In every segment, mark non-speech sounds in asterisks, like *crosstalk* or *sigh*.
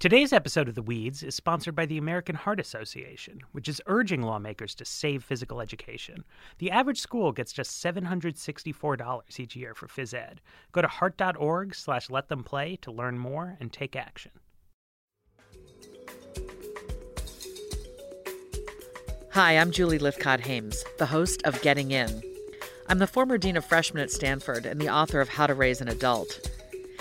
Today's episode of The Weeds is sponsored by the American Heart Association, which is urging lawmakers to save physical education. The average school gets just $764 each year for phys ed. Go to heart.org slash let them play to learn more and take action. Hi, I'm Julie Lythcott Haims, the host of Getting In. I'm the former dean of freshmen at Stanford and the author of How to Raise an Adult.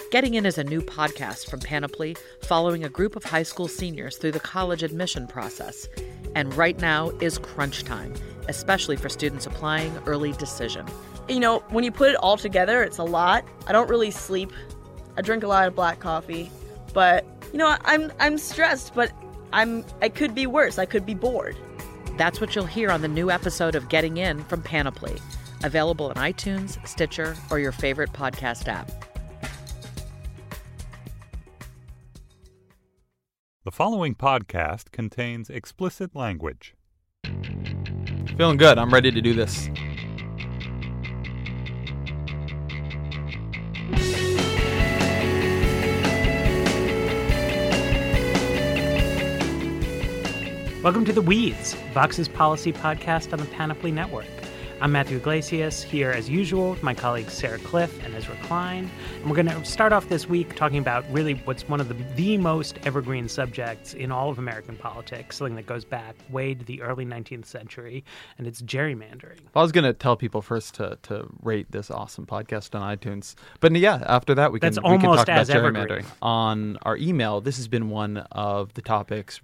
Getting In is a new podcast from Panoply following a group of high school seniors through the college admission process. And right now is crunch time, especially for students applying early decision. You know, when you put it all together, it's a lot. I don't really sleep. I drink a lot of black coffee, but you know, I'm I'm stressed, but I'm I could be worse. I could be bored. That's what you'll hear on the new episode of Getting In from Panoply, available on iTunes, Stitcher, or your favorite podcast app. The following podcast contains explicit language. Feeling good. I'm ready to do this. Welcome to The Weeds, Vox's policy podcast on the Panoply Network. I'm Matthew Yglesias, here as usual with my colleagues Sarah Kliff and Ezra Klein. And we're going to start off this week talking about really what's one of the, the most evergreen subjects in all of American politics, something that goes back way to the early 19th century, and it's gerrymandering. I was going to tell people first to, to rate this awesome podcast on iTunes. But yeah, after that, we can, That's we can almost talk about as evergreen. gerrymandering. On our email, this has been one of the topics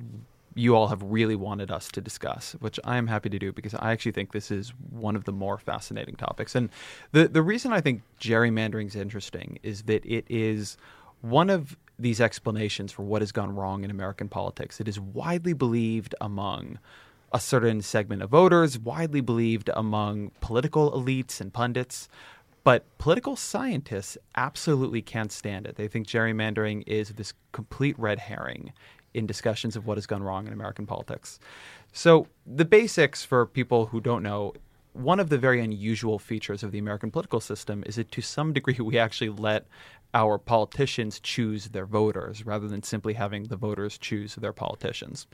you all have really wanted us to discuss, which I am happy to do because I actually think this is one of the more fascinating topics. And the the reason I think gerrymandering is interesting is that it is one of these explanations for what has gone wrong in American politics. It is widely believed among a certain segment of voters, widely believed among political elites and pundits. But political scientists absolutely can't stand it. They think gerrymandering is this complete red herring in discussions of what has gone wrong in American politics. So, the basics for people who don't know one of the very unusual features of the American political system is that to some degree we actually let our politicians choose their voters rather than simply having the voters choose their politicians.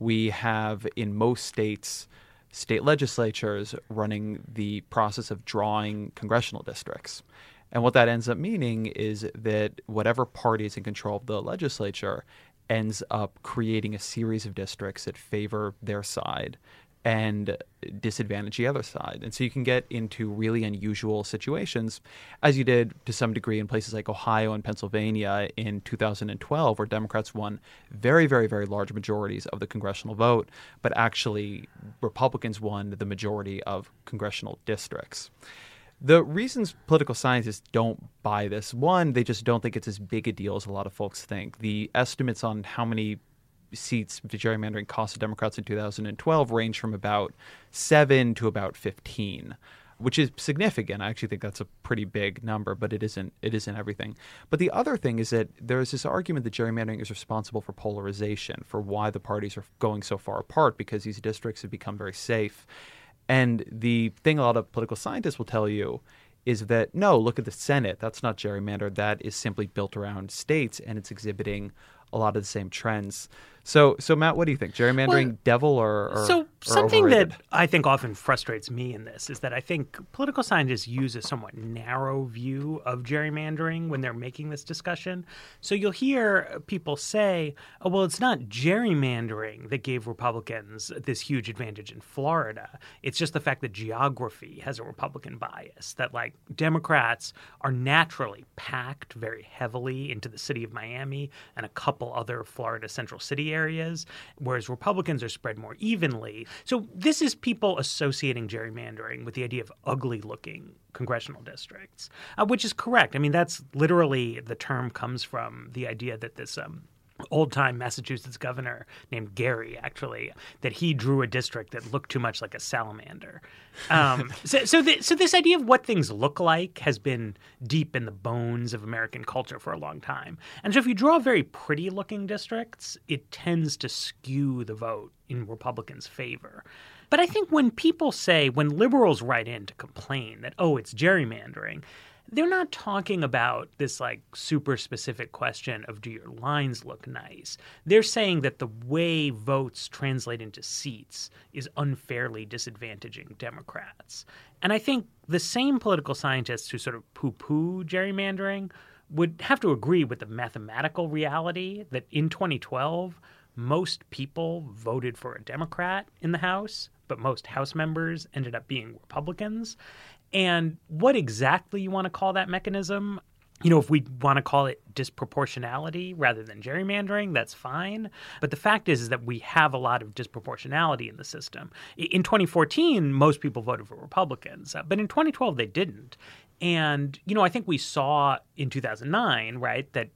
We have in most states state legislatures running the process of drawing congressional districts. And what that ends up meaning is that whatever party is in control of the legislature ends up creating a series of districts that favor their side and disadvantage the other side. And so you can get into really unusual situations, as you did to some degree in places like Ohio and Pennsylvania in 2012, where Democrats won very, very, very large majorities of the congressional vote, but actually Republicans won the majority of congressional districts. The reasons political scientists don't buy this one, they just don't think it's as big a deal as a lot of folks think. The estimates on how many seats gerrymandering cost the Democrats in 2012 range from about seven to about 15 which is significant. I actually think that's a pretty big number, but it isn't. It isn't everything. But the other thing is that there is this argument that gerrymandering is responsible for polarization, for why the parties are going so far apart, because these districts have become very safe. And the thing a lot of political scientists will tell you is that no, look at the Senate. That's not gerrymandered. That is simply built around states, and it's exhibiting a lot of the same trends. So, so Matt, what do you think? Gerrymandering, Well, devil or, or so or something overrated? that I think often frustrates me in this is that I think political scientists use a somewhat narrow view of gerrymandering when they're making this discussion. So you'll hear people say, "Oh, well, it's not gerrymandering that gave Republicans this huge advantage in Florida. It's just the fact that geography has a Republican bias. That like Democrats are naturally packed very heavily into the city of Miami and a couple other Florida central city areas, whereas Republicans are spread more evenly. So this is people associating gerrymandering with the idea of ugly looking congressional districts, uh, which is correct. I mean, that's literally the term comes from the idea that this. Um, Old time Massachusetts governor named Gerry, actually, that he drew a district that looked too much like a salamander. Um, *laughs* so, so, th- so, this idea of what things look like has been deep in the bones of American culture for a long time. And so, if you draw very pretty looking districts, it tends to skew the vote in Republicans' favor. But I think when people say, when liberals write in to complain that, oh, it's gerrymandering, they're not talking about this like super specific question of do your lines look nice. They're saying that the way votes translate into seats is unfairly disadvantaging Democrats. And I think the same political scientists who sort of poo poo gerrymandering would have to agree with the mathematical reality that in 2012, most people voted for a Democrat in the House, but most House members ended up being Republicans. And what exactly you want to call that mechanism, you know, if we want to call it disproportionality rather than gerrymandering, that's fine. But the fact is, is that we have a lot of disproportionality in the system. In 2014, most people voted for Republicans, uh, but in 2012, they didn't. And, you know, I think we saw in 2009, right, that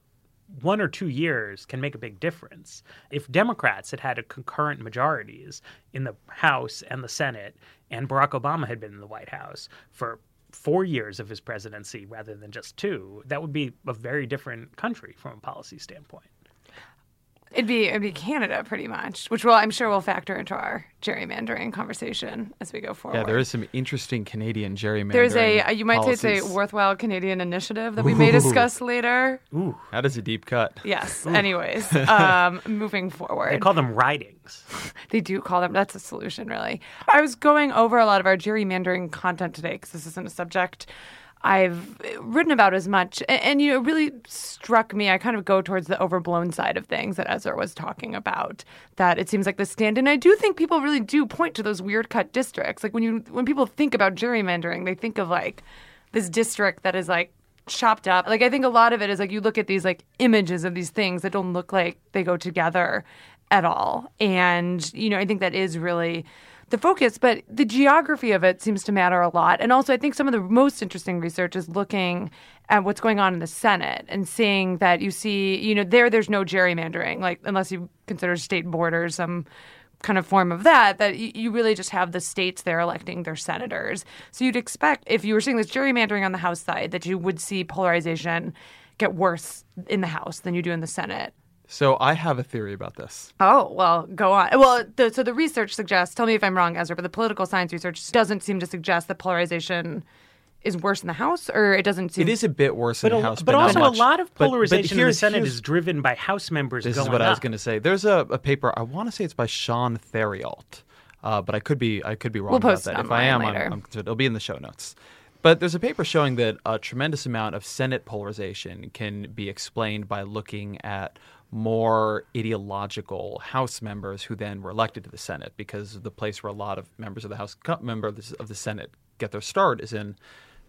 one or two years can make a big difference. If Democrats had had a concurrent majorities in the House and the Senate, and Barack Obama had been in the White House for four years of his presidency rather than just two, that would be a very different country from a policy standpoint. It'd be it'd be Canada pretty much, which will I'm sure will factor into our gerrymandering conversation as we go forward. Yeah, there is some interesting Canadian gerrymandering. There's a you might policies. say it's a worthwhile Canadian initiative that we may discuss later. Ooh, That is a deep cut. Yes. Anyways, *laughs* um, moving forward, they call them ridings. *laughs* They do call them. That's a solution, really. I was going over a lot of our gerrymandering content today because this isn't a subject I've written about as much. And, and, you know, it really struck me. I kind of go towards the overblown side of things that Ezra was talking about. That it seems like the stand. And I do think people really do point to those weird cut districts. Like when you when people think about gerrymandering, they think of like this district that is like chopped up. Like I think a lot of it is like you look at these like images of these things that don't look like they go together at all. And you know, I think that is really the focus, but the geography of it seems to matter a lot. And also, I think some of the most interesting research is looking at what's going on in the Senate and seeing that you see, you know, there there's no gerrymandering, like unless you consider state borders some kind of form of that, that you really just have the states there electing their senators. So you'd expect if you were seeing this gerrymandering on the House side that you would see polarization get worse in the House than you do in the Senate. So I have a theory about this. Oh, well, go on. Well, the, so the research suggests, tell me if I'm wrong, Ezra, but the political science research doesn't seem to suggest that polarization is worse in the House, or it doesn't seem. It is a bit worse But, in a, the House, but not also much. a lot of But- but polarization in the Senate is driven by House members This going is what I was going to say. There's a, a paper. I want to say it's by Sean Theriault, uh, but I could be I could be wrong We'll about post that. If I am, online I'm. I'm concerned. It'll be in the show notes. But there's a paper showing that a tremendous amount of Senate polarization can be explained by looking at more ideological House members who then were elected to the Senate, because the place where a lot of members of the House member of the, of the Senate get their start is in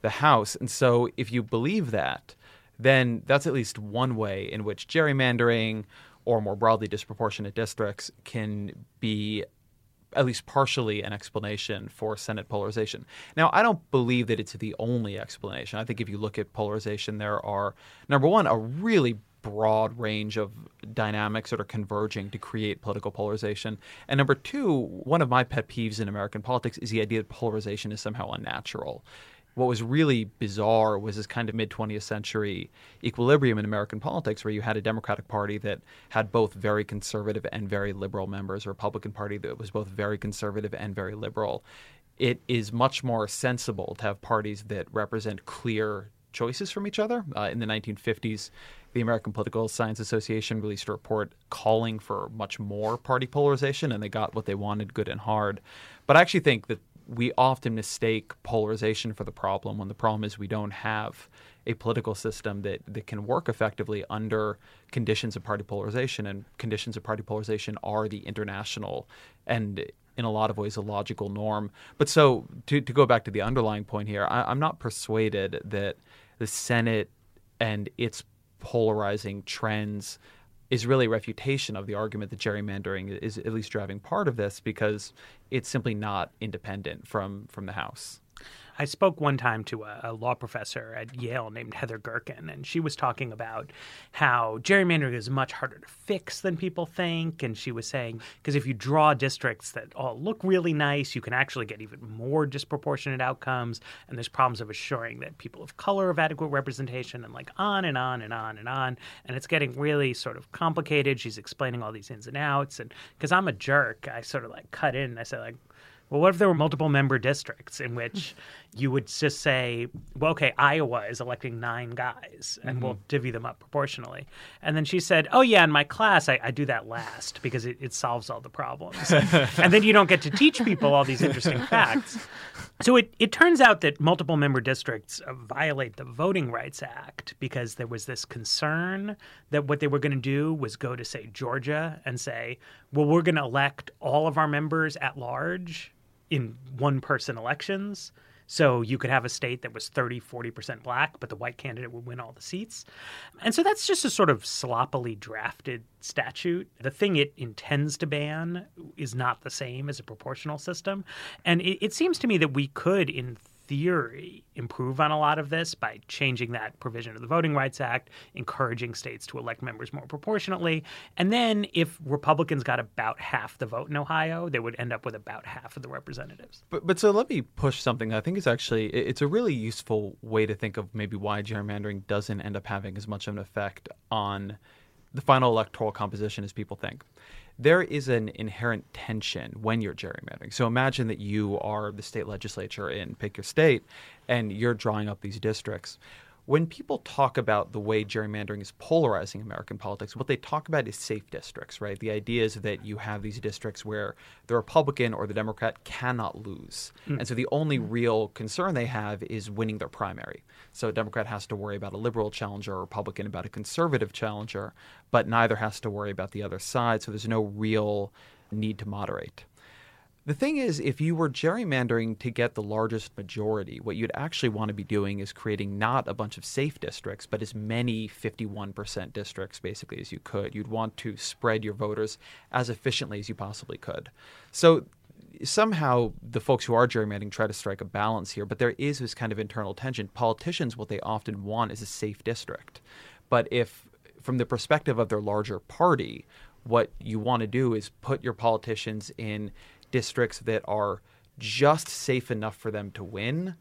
the House. And so, if you believe that, then that's at least one way in which gerrymandering or more broadly disproportionate districts can be at least partially an explanation for Senate polarization. Now, I don't believe that it's the only explanation. I think if you look at polarization, there are, number one, a really broad range of dynamics that are converging to create political polarization. And number two, one of my pet peeves in American politics is the idea that polarization is somehow unnatural what was really bizarre was this kind of mid 20th century equilibrium in American politics where you had a Democratic Party that had both very conservative and very liberal members, a Republican Party that was both very conservative and very liberal. It is much more sensible to have parties that represent clear choices from each other. Uh, in the 1950s, the American Political Science Association released a report calling for much more party polarization, and they got what they wanted good and hard. But I actually think that we often mistake polarization for the problem when the problem is we don't have a political system that, that can work effectively under conditions of party polarization. And conditions of party polarization are the international and in a lot of ways a logical norm. But so to, to go back to the underlying point here, I, I'm not persuaded that the Senate and its polarizing trends is really a refutation of the argument that gerrymandering is at least driving part of this because it's simply not independent from from the House. I spoke one time to a, a, law professor at Yale named Heather Gerken, and she was talking about how gerrymandering is much harder to fix than people think. And she was saying, because if you draw districts that all look really nice, you can actually get even more disproportionate outcomes. And there's problems of assuring that people of color have adequate representation, and like on and on and on and on. And it's getting really sort of complicated. She's explaining all these ins and outs. And because I'm a jerk, I sort of like cut in and I said, like, well, what if there were multiple member districts in which, *laughs* you would just say, well, okay, Iowa is electing nine guys and we'll divvy them up proportionally. And then she said, oh, yeah, in my class, I, I do that last because it, it solves all the problems. *laughs* and then you don't get to teach people all these interesting *laughs* facts. So it, it turns out that multiple member districts uh, violate the Voting Rights Act because there was this concern that what they were going to do was go to, say, Georgia and say, well, we're going to elect all of our members at large in one person elections. So you could have a state that was 30, 40% black, but the white candidate would win all the seats. And so that's just a sort of sloppily drafted statute. The thing it intends to ban is not the same as a proportional system. And it, it seems to me that we could, in theory, improve on a lot of this by changing that provision of the Voting Rights Act, encouraging states to elect members more proportionately. And then if Republicans got about half the vote in Ohio, they would end up with about half of the representatives. But but so let me push something. I think it's actually it's a really useful way to think of maybe why gerrymandering doesn't end up having as much of an effect on the final electoral composition as people think. There is an inherent tension when you're gerrymandering. So imagine that you are the state legislature in pick your state and you're drawing up these districts. When people talk about the way gerrymandering is polarizing American politics, what they talk about is safe districts, right? The idea is that you have these districts where the Republican or the Democrat cannot lose. Hmm. And so the only real concern they have is winning their primary. So a Democrat has to worry about a liberal challenger, a Republican about a conservative challenger, but neither has to worry about the other side. So there's no real need to moderate. The thing is, if you were gerrymandering to get the largest majority, what you'd actually want to be doing is creating not a bunch of safe districts, but as many 51% districts basically as you could. You'd want to spread your voters as efficiently as you possibly could. So somehow the folks who are gerrymandering try to strike a balance here, but there is this kind of internal tension. Politicians, what they often want is a safe district. But if, from the perspective of their larger party, what you want to do is put your politicians in districts that are just safe enough for them to win,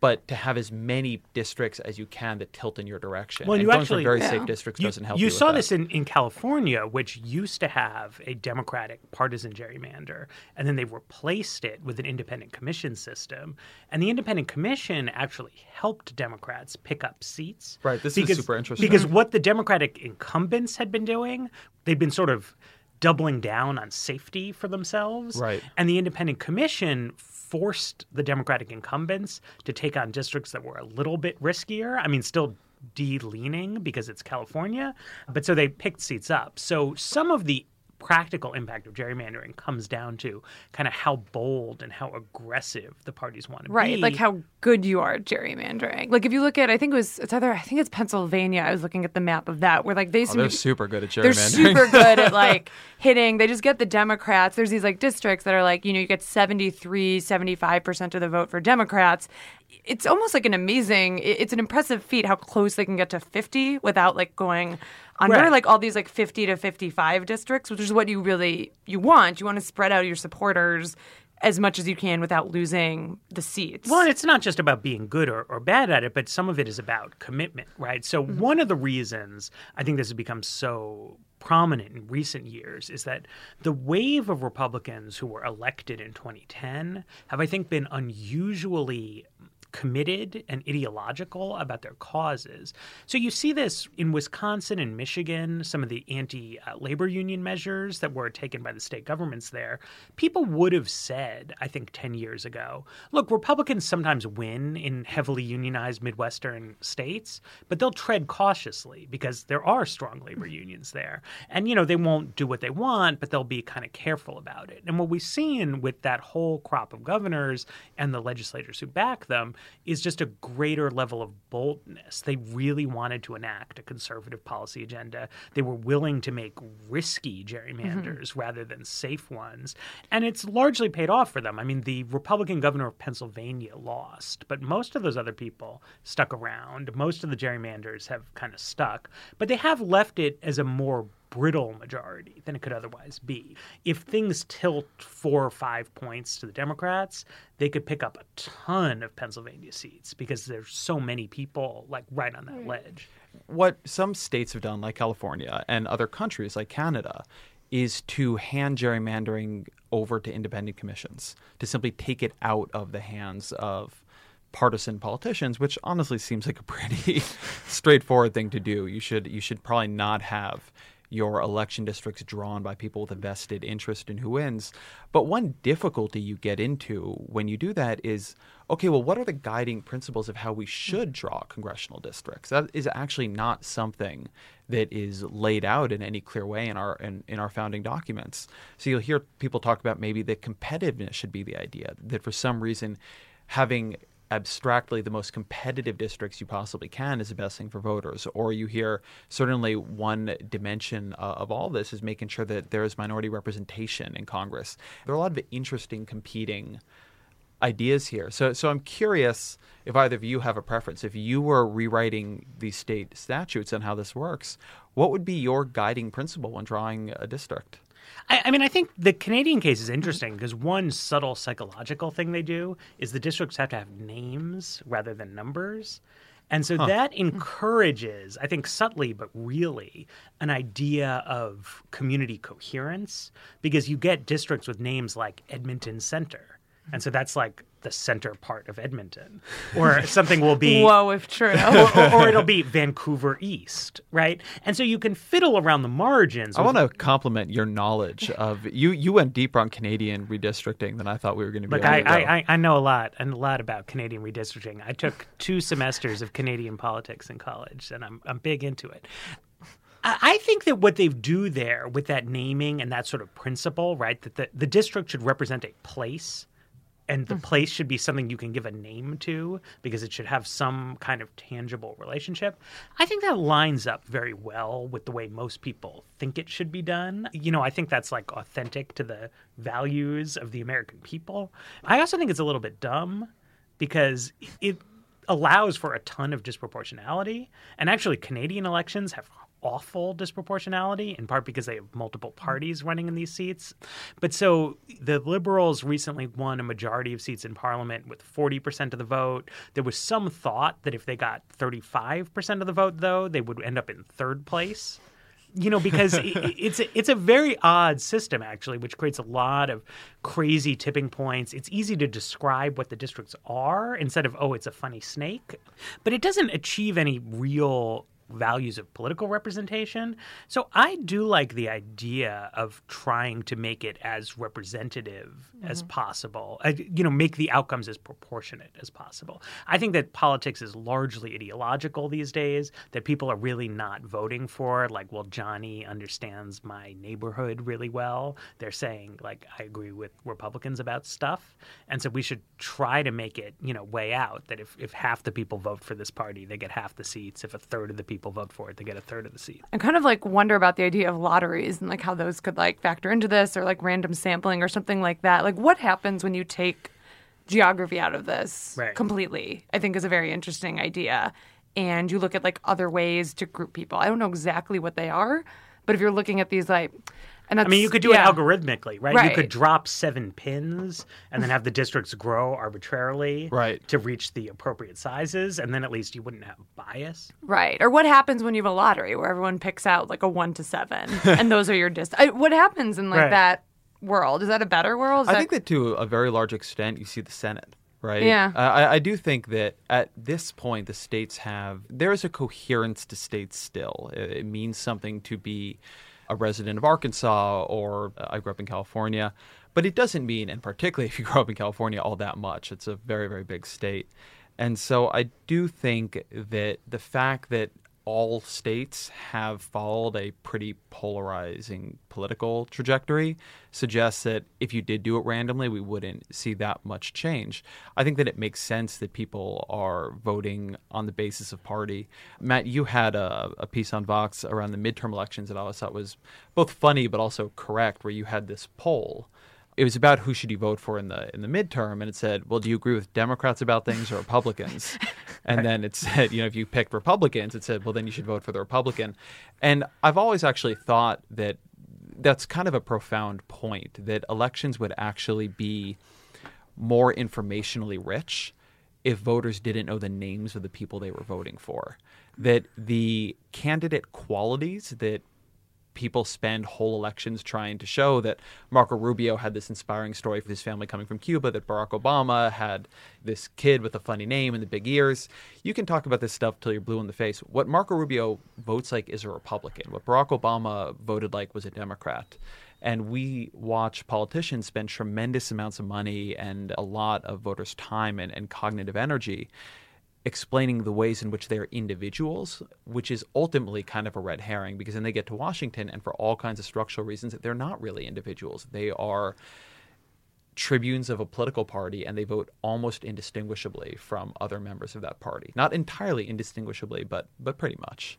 but to have as many districts as you can that tilt in your direction. Well, and you going actually- for very Yeah. safe districts You, doesn't help you you. with saw that. this in, in California, which used to have a Democratic partisan gerrymander, and then they replaced it with an independent commission system. And the independent commission actually helped Democrats pick up seats. Right, this is super interesting. Because what the Democratic incumbents had been doing, they'd been sort of doubling down on safety for themselves. Right. And the independent commission forced the Democratic incumbents to take on districts that were a little bit riskier. I mean, still D leaning because it's California, but so they picked seats up. So some of the practical impact of gerrymandering comes down to kind of how bold and how aggressive the parties want to Right, be. Right, like how good you are at gerrymandering. Like if you look at, I think it was it's either I think it's Pennsylvania. I was looking at the map of that where like they oh, they're to be- super good at gerrymandering. they're super *laughs* good at like hitting. They just get the Democrats. There's these like districts that are like you know you get 73, 75 percent of the vote for Democrats. It's almost like an amazing. It's an impressive feat how close they can get to 50 without like going under Right. like all these like 50 to 55 districts, which is what you really you want. You want to spread out your supporters as much as you can without losing the seats. Well, it's not just about being good or, or bad at it, but some of it is about commitment, right? So, mm-hmm. one of the reasons I think this has become so prominent in recent years is that the wave of Republicans who were elected in 2010 have, I think, been unusually committed and ideological about their causes. So you see this in Wisconsin and Michigan, some of the anti uh, labor union measures that were taken by the state governments there. People would have said, I think 10 years ago, look, Republicans sometimes win in heavily unionized Midwestern states, but they'll tread cautiously because there are strong labor unions there. And, you know, they won't do what they want, but they'll be kind of careful about it. And what we've seen with that whole crop of governors and the legislators who back them is just a greater level of boldness. They really wanted to enact a conservative policy agenda. They were willing to make risky gerrymanders mm-hmm. rather than safe ones. And it's largely paid off for them. I mean, the Republican governor of Pennsylvania lost, but most of those other people stuck around. Most of the gerrymanders have kind of stuck, but they have left it as a more brittle majority than it could otherwise be. If things tilt four or five points to the Democrats, they could pick up a ton of Pennsylvania seats because there's so many people like right on that ledge. what some states have done, like California and other countries like Canada, is to hand gerrymandering over to independent commissions to simply take it out of the hands of partisan politicians, which honestly seems like a pretty *laughs* straightforward thing to do. You should you should probably not have your election districts drawn by people with a vested interest in who wins. But one difficulty you get into when you do that is okay, well, what are the guiding principles of how we should draw congressional districts? That is actually not something that is laid out in any clear way in our in, in our founding documents. So you'll hear people talk about maybe that competitiveness should be the idea, that for some reason having abstractly the most competitive districts you possibly can is the best thing for voters. Or you hear certainly one dimension uh, of all this is making sure that there is minority representation in Congress. There are a lot of interesting competing ideas here. So, so I'm curious if either of you have a preference. If you were rewriting these state statutes and how this works, what would be your guiding principle when drawing a district? I, I mean, I think the Canadian case is interesting because one subtle psychological thing they do is the districts have to have names rather than numbers. And so that hmm. encourages, I think subtly but really, an idea of community coherence because you get districts with names like Edmonton Center. And so that's like the center part of Edmonton. Or something will be *laughs* Whoa, if true. *laughs* or, or, or it'll be Vancouver East, right? And so you can fiddle around the margins. I want to compliment your knowledge of you. You went deeper on Canadian redistricting than I thought we were going to be. Look, I, to. I, I- I know a lot and a lot about Canadian redistricting. I took two semesters of Canadian politics in college, and I'm I'm big into it. I I think that what they do there with that naming and that sort of principle, right, that the, the district should represent a place and the mm-hmm. place should be something you can give a name to because it should have some kind of tangible relationship. I think that lines up very well with the way most people think it should be done. You know, I think that's like authentic to the values of the American people. I also think it's a little bit dumb because it allows for a ton of disproportionality. And actually, Canadian elections have awful disproportionality, in part because they have multiple mm-hmm. parties running in these seats. But so the Liberals recently won a majority of seats in Parliament with 40% of the vote. There was some thought that if they got 35% of the vote, though, they would end up in third place you know because it's a, it's a very odd system actually which creates a lot of crazy tipping points it's easy to describe what the districts are instead of oh it's a funny snake but it doesn't achieve any real values of political representation. So i do like the idea of trying to make it as representative as possible uh, you know make the outcomes as proportionate as possible. I think that politics is largely ideological these days that people are really not voting for like well johnny understands my neighborhood really well. They're saying like i agree with republicans about stuff. And so we should try to make it you know way out that if, if half the people vote for this party they get half the seats. If a third of the people vote for it to get a third of the seat. I kind of like wonder about the idea of lotteries and like how those could like factor into this or like random sampling or something like that. Like what happens when you take geography out of this Right. completely? I think is a very interesting idea. And you look at like other ways to group people. I don't know exactly what they are, but if you're looking at these like and that's, I mean, you could do yeah. it algorithmically, right? You could drop seven pins and then have the districts grow arbitrarily Right. to reach the appropriate sizes, and then at least you wouldn't have bias. Right. Or what happens when you have a lottery where everyone picks out like a one to seven and those are your dist. I, what happens in like Right. that world? Is that a better world? Is I that- think that to a very large extent, you see the Senate, right? Yeah. I, I- I do think that at this point, the states have there is a coherence to states still. It, it means something to be a resident of Arkansas or uh, I grew up in California, but it doesn't mean, and particularly *laughs* if you grow up in California, all that much. It's a very very big state, and so I do think that the fact that all states have followed a pretty polarizing political trajectory suggests that if you did do it randomly, we wouldn't see that much change. I think that it makes sense that people are voting on the basis of party. Matt, you had a, a piece on Vox around the midterm elections that I always thought was both funny but also correct, where you had this poll it was about who should you vote for in the in the midterm, and it said, "Well, do you agree with Democrats about things or Republicans?" *laughs* and then it said, you know, if you picked Republicans, it said, "Well, then you should vote for the Republican." And I've always actually thought that that's kind of a profound point that elections would actually be more informationally rich if voters didn't know the names of the people they were voting for. That the candidate qualities that people spend whole elections trying to show that Marco Rubio had this inspiring story for his family coming from Cuba, that Barack Obama had this kid with a funny name and the big ears. You can talk about this stuff till you're blue in the face. What Marco Rubio votes like is a Republican. What Barack Obama voted like was a Democrat. And we watch politicians spend tremendous amounts of money and a lot of voters' time and, and cognitive energy explaining the ways in which they're individuals, which is ultimately kind of a red herring because then they get to Washington and for all kinds of structural reasons, they're not really individuals. They are tribunes of a political party and they vote almost indistinguishably from other members of that party. Not entirely indistinguishably, but but pretty much.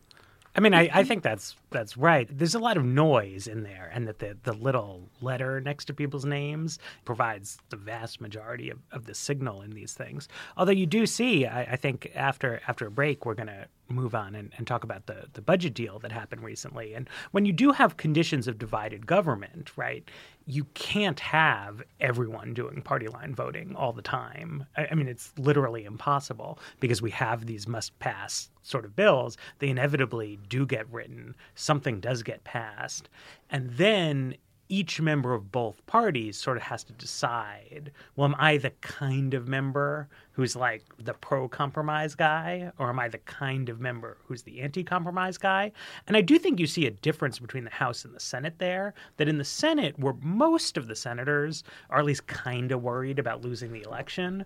I mean, I, I think that's that's right. There's a lot of noise in there, and that the, the little letter next to people's names provides the vast majority of, of the signal in these things. Although you do see, I, I think after after a break, we're going to move on and, and talk about the, the budget deal that happened recently. And when you do have conditions of divided government, right, you can't have everyone doing party line voting all the time. I, I mean, it's literally impossible because we have these must pass sort of bills. They inevitably do get written, something does get passed. And then each member of both parties sort of has to decide well, am I the kind of member who's like the pro compromise guy, or am I the kind of member who's the anti compromise guy? And I do think you see a difference between the House and the Senate there. That in the Senate, where most of the senators are at least kind of worried about losing the election,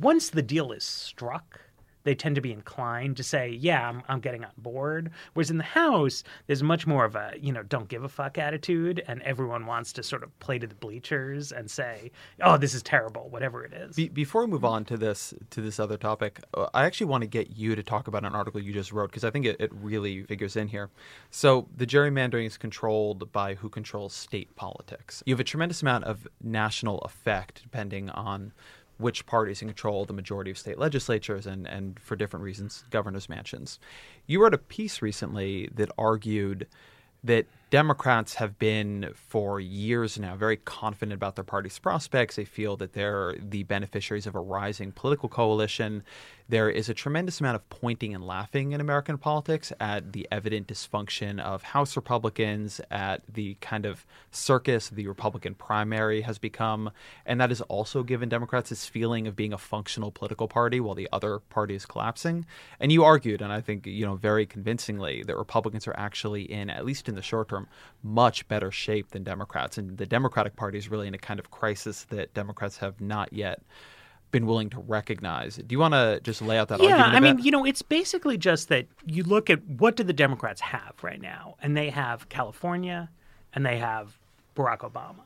once the deal is struck, they tend to be inclined to say, "Yeah, I'm, I'm getting on board." Whereas in the House, there's much more of a you know don't give a fuck attitude, and everyone wants to sort of play to the bleachers and say, "Oh, this is terrible," whatever it is. Be- before we move on to this to this other topic, uh, I actually want to get you to talk about an article you just wrote because I think it, it really figures in here. So the gerrymandering is controlled by who controls state politics. You have a tremendous amount of national effect depending on which parties control the majority of state legislatures and, and for different reasons, governor's mansions. You wrote a piece recently that argued that Democrats have been for years now very confident about their party's prospects. They feel that they're the beneficiaries of a rising political coalition. There is a tremendous amount of pointing and laughing in American politics at the evident dysfunction of House Republicans, at the kind of circus the Republican primary has become. And that has also given Democrats this feeling of being a functional political party while the other party is collapsing. And you argued, and I think, you know, very convincingly, that Republicans are actually in, at least in the short term, much better shape than Democrats. And the Democratic Party is really in a kind of crisis that Democrats have not yet been willing to recognize. Do you want to just lay out that yeah? I mean, you know, it's basically just that you look at what do the Democrats have right now, and they have California, and they have Barack Obama,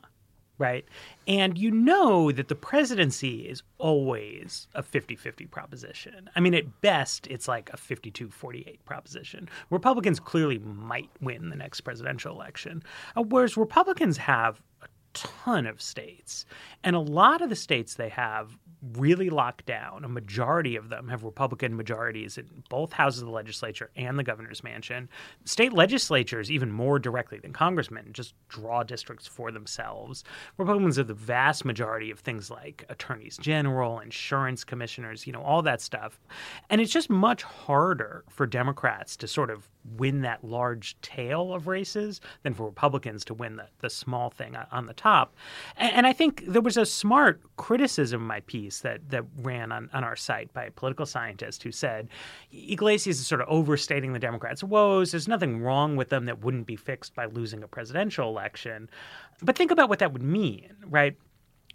right? And you know that the presidency is always a 50-50 proposition. I mean, at best, it's like a 52-48 proposition. Republicans clearly might win the next presidential election, uh, whereas Republicans have a ton of states, and a lot of the states they have really locked down. A majority of them have Republican majorities in both houses of the legislature and the governor's mansion. State legislatures, even more directly than congressmen, just draw districts for themselves. Republicans have the vast majority of things like attorneys general, insurance commissioners, you know, all that stuff. And it's just much harder for Democrats to sort of win that large tail of races than for Republicans to win the, the small thing on the top. And, and I think there was a smart criticism in my piece that, that ran on, on our site by a political scientist who said Yglesias is sort of overstating the Democrats' woes. There's nothing wrong with them that wouldn't be fixed by losing a presidential election. But think about what that would mean, right?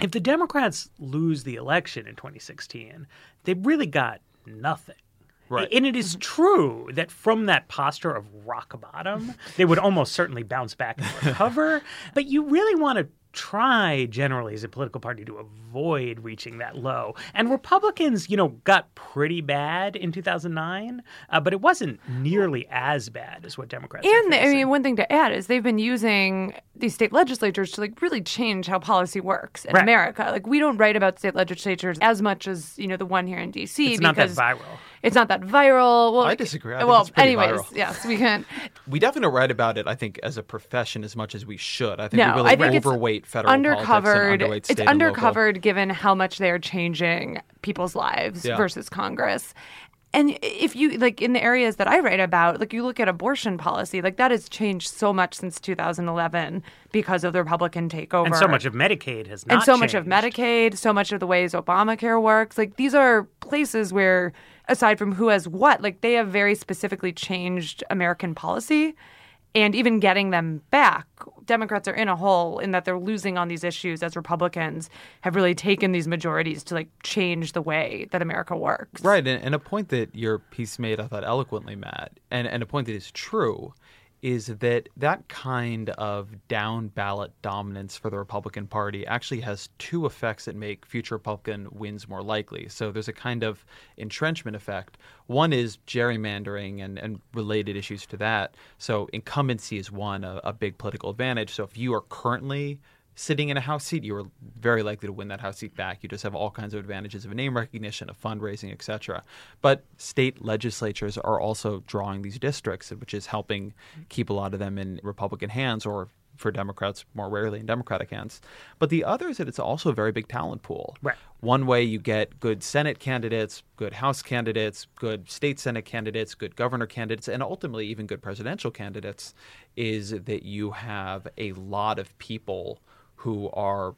If the Democrats lose the election in 2016, they really got nothing. Right. And it is true that from that posture of rock bottom, they would almost certainly bounce back and *laughs* recover. but you really want to try generally as a political party to avoid reaching that low. And Republicans, you know, got pretty bad in 2009, uh, but it wasn't nearly as bad as what Democrats. are And I mean, one thing to add is they've been using these state legislatures to like really change how policy works in Right. America. Like we don't write about state legislatures as much as you know the one here in D.C. It's not that because viral. It's not that viral. Well, I disagree. I think well, it's anyways, viral. yes, we can. we definitely write about it, I think, as a profession as much as we should. I think No, we really I think it's overweight federal politics undercovered. and underweight It's state and local. undercovered given how much they are changing people's lives Yeah. versus Congress. And if you like in the areas that I write about, like you look at abortion policy, like that has changed so much since 2011 because of the Republican takeover. And so much of Medicaid has not and so much of. Medicaid, so much of the ways Obamacare works. Like these are places where, aside from who has what, like they have very specifically changed American policy. And even getting them back, Democrats are in a hole in that they're losing on these issues as Republicans have really taken these majorities to like change the way that America works. Right, and, and a point that your piece made, I thought eloquently, Matt, and, and a point that is true, is that that kind of down ballot dominance for the Republican Party actually has two effects that make future Republican wins more likely. So there's a kind of entrenchment effect. One is gerrymandering and, and related issues to that. So incumbency is one, a, a big political advantage. So if you are currently sitting in a House seat, you are very likely to win that House seat back. You just have all kinds of advantages of name recognition, of fundraising, etc. But state legislatures are also drawing these districts, which is helping keep a lot of them in Republican hands or for Democrats more rarely in Democratic hands. But the other is that it's also a very big talent pool. Right. One way you get good Senate candidates, good House candidates, good state Senate candidates, good governor candidates, and ultimately even good presidential candidates is that you have a lot of people who are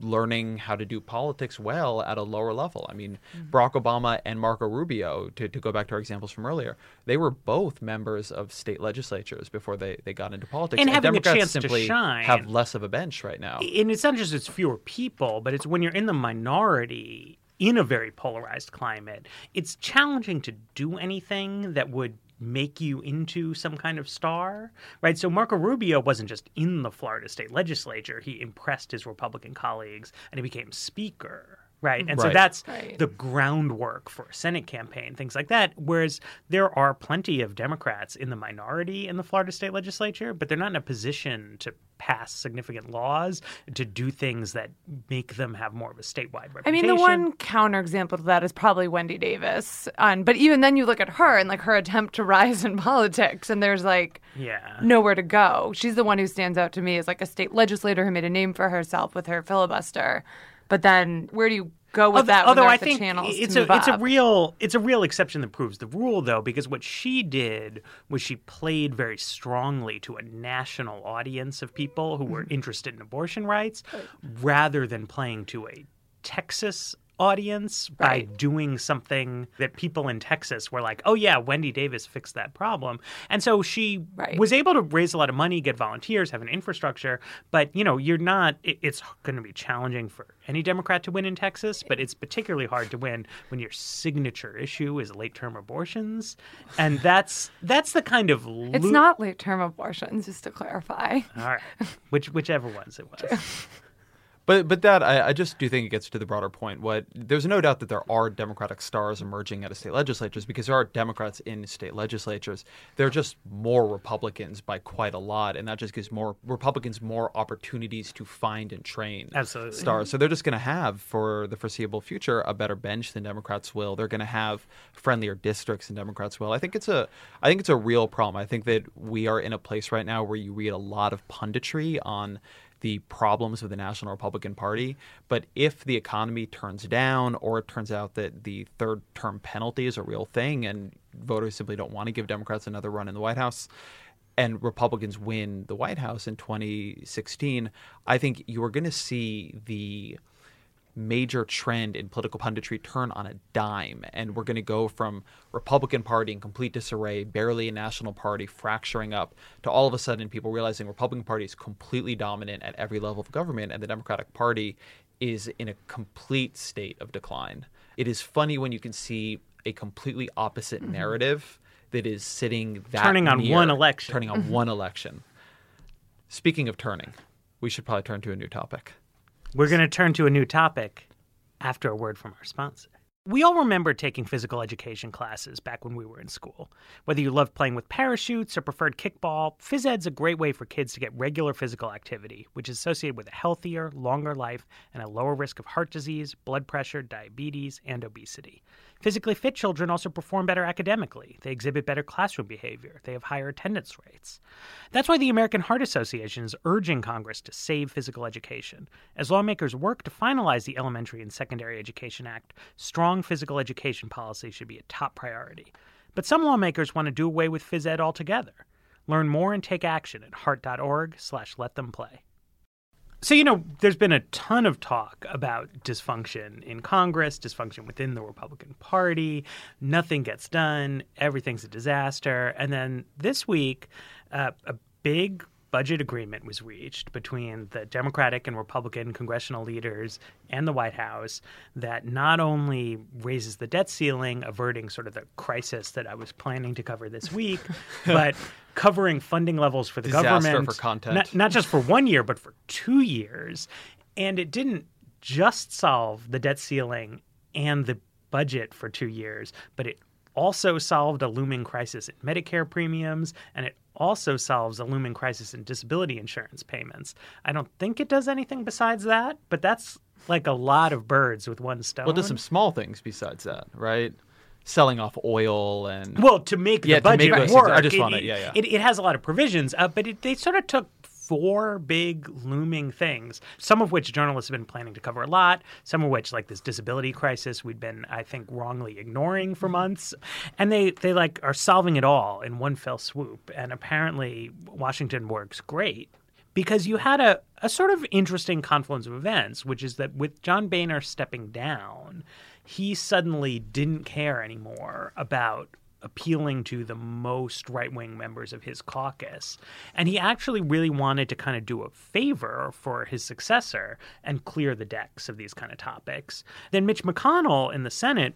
learning how to do politics well at a lower level. I mean, Barack Obama and Marco Rubio, to, to go back to our examples from earlier, they were both members of state legislatures before they, they got into politics. And having a Democrats chance to shine. have less of a bench right now. and it's not just it's fewer people, but it's when you're in the minority in a very polarized climate, it's challenging to do anything that would make you into some kind of star, right? So Marco Rubio wasn't just in the Florida state legislature, he impressed his Republican colleagues and he became speaker. Right. And so that's Right. the groundwork for a Senate campaign, things like that. Whereas there are plenty of Democrats in the minority in the Florida state legislature, but they're not in a position to pass significant laws, to do things that make them have more of a statewide reputation. I mean, the one counterexample to that is probably Wendy Davis. Um, but even then, you look at her and like her attempt to *laughs* rise in politics, and there's like Yeah. nowhere to go. She's the one who stands out to me as like a state legislator who made a name for herself with her filibuster. But then, where do you go with Although, that? although I think it's a it's a real it's a real exception that proves the rule though because what she did was she played very strongly to a national audience of people who were Mm-hmm. interested in abortion rights rather than playing to a Texas audience by doing something that people in Texas were like, "Oh yeah, Wendy Davis fixed that problem." And so she Right. was able to raise a lot of money, get volunteers, have an infrastructure, but you know, you're not it, it's going to be challenging for any Democrat to win in Texas, but it's particularly hard to win when your signature issue is late-term abortions. And that's that's the kind of It's not late term abortions, just to clarify. All right. Which whichever ones it was. But but that I, I just do think it gets to the broader point. What there's no doubt that there are Democratic stars emerging out of state legislatures because there are Democrats in state legislatures. There are just more Republicans by quite a lot, and that just gives more Republicans more opportunities to find and train Absolutely. stars. So they're just going to have for the foreseeable future a better bench than Democrats will. They're going to have friendlier districts than Democrats will. I think it's a I think it's a real problem. I think that we are in a place right now where you read a lot of punditry on the problems of the National Republican Party. But if the economy turns down, or it turns out that the third term penalty is a real thing and voters simply don't want to give Democrats another run in the White House, and Republicans win the White House in 2016, I think you are going to see the major trend in political punditry turn on a dime. And we're going to go from republican party in complete disarray barely a national party fracturing up to all of a sudden people realizing republican party is completely dominant at every level of government and the democratic party is in a complete state of decline. It is funny when you can see a completely opposite mm-hmm. narrative that is sitting that Turning on near- one election. turning on mm-hmm. one election. Speaking of turning we should probably turn to a new topic We're going to turn to a new topic after a word from our sponsor. We all remember taking physical education classes back when we were in school. Whether you loved playing with parachutes or preferred kickball, phys ed's a great way for kids to get regular physical activity, which is associated with a healthier, longer life and a lower risk of heart disease, blood pressure, diabetes, and obesity. Physically fit children also perform better academically. They exhibit better classroom behavior. They have higher attendance rates. That's why the American Heart Association is urging Congress to save physical education. As lawmakers work to finalize the Elementary and Secondary Education Act, strong physical education policy should be a top priority. But some lawmakers want to do away with phys ed altogether. Learn more and take action at heart.org slash let them play. So, you know, there's been a ton of talk about dysfunction in Congress, dysfunction within the Republican Party. Nothing gets done. Everything's a disaster. And then this week, uh, a big budget agreement was reached between the Democratic and Republican congressional leaders and the White House that not only raises the debt ceiling, averting sort of the crisis that I was planning to cover this week, *laughs* but covering funding levels for the Disaster government. for content. Not, not just for one year, but for two years. And it didn't just solve the debt ceiling and the budget for two years, but it also solved a looming crisis in Medicare premiums, and it also solves a looming crisis in disability insurance payments. I don't think it does anything besides that, but that's like a lot of birds with one stone. Well, it does some small things besides that, right? Selling off oil and Well, to make Yeah, the make budget those- work, I just it, want it- yeah, yeah. It, it has a lot of provisions, uh, but it, they sort of took four big looming things, some of which journalists have been planning to cover a lot, some of which, like this disability crisis, we'd been, I think, wrongly ignoring for mm-hmm. months, and they they like are solving it all in one fell swoop. And apparently, Washington works great because you had a, a sort of interesting confluence of events, which is that with John Boehner stepping down, he suddenly didn't care anymore about appealing to the most right wing members of his caucus. And he actually really wanted to kind of do a favor for his successor and clear the decks of these kind of topics. Then Mitch McConnell in the Senate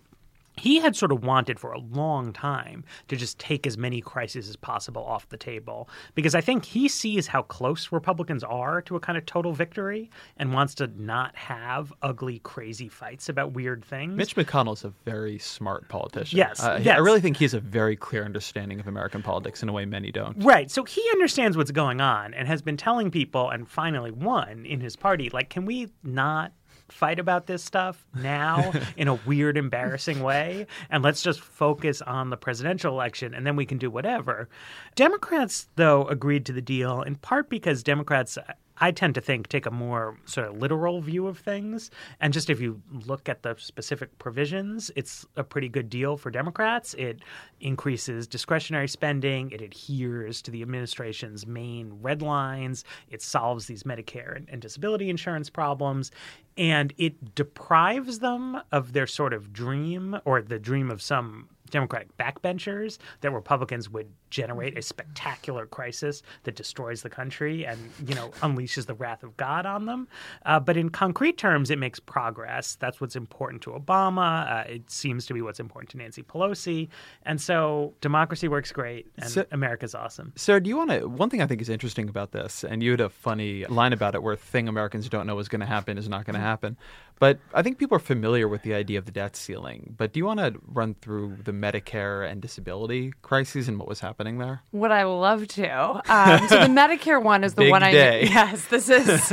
he had sort of wanted for a long time to just take as many crises as possible off the table because I think he sees how close Republicans are to a kind of total victory and wants to not have ugly, crazy fights about weird things. Mitch McConnell's a very smart politician. Yes, Uh, yes. I really think he has a very clear understanding of American politics in a way many don't. Right. So he understands what's going on and has been telling people and finally won in his party, like, can we not fight about this stuff now *laughs* in a weird, embarrassing way? And let's just focus on the presidential election and then we can do whatever. Democrats, though, agreed to the deal in part because Democrats. I tend to think take a more sort of literal view of things. And just if you look at the specific provisions, it's a pretty good deal for Democrats. It increases discretionary spending, it adheres to the administration's main red lines, it solves these Medicare and, and disability insurance problems, and it deprives them of their sort of dream or the dream of some Democratic backbenchers that Republicans would generate a spectacular crisis that destroys the country and you know unleashes the wrath of God on them. Uh, but in concrete terms, it makes progress. That's what's important to Obama. Uh, it seems to be what's important to Nancy Pelosi. And so democracy works great, and So- America's awesome. Sarah, do you want to? One thing I think is interesting about this, and you had a funny line about it where thing Americans don't know is going to happen is not going to happen. But I think people are familiar with the idea of the debt ceiling. But do you want to run through the Medicare and disability crises and what was happening there? Would I love to? Um, so the *laughs* Medicare one is the Big one I day. yes, this is *laughs*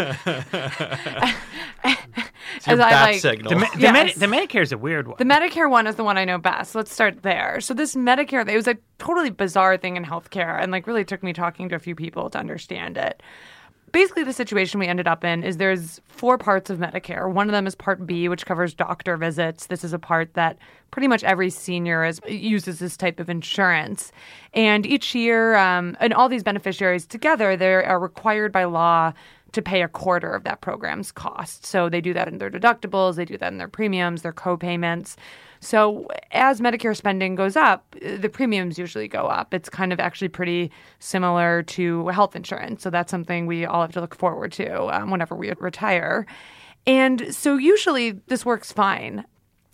It's *laughs* your As I bat like- signal. The, the, Yes. Medi- the Medicare is a weird one. The Medicare one is the one I know best. Let's start there. So this Medicare, it was a totally bizarre thing in healthcare, and like really took me talking to a few people to understand it. Basically, the situation we ended up in is there's four parts of Medicare. One of them is Part B, which covers doctor visits. This is a part that pretty much every senior is, uses this type of insurance. And each year, um, and all these beneficiaries together, they are required by law to pay a quarter of that program's cost. So they do that in their deductibles, they do that in their premiums, their co-payments. So as Medicare spending goes up, the premiums usually go up. It's kind of actually pretty similar to health insurance. So that's something we all have to look forward to um, whenever we retire. And so usually this works fine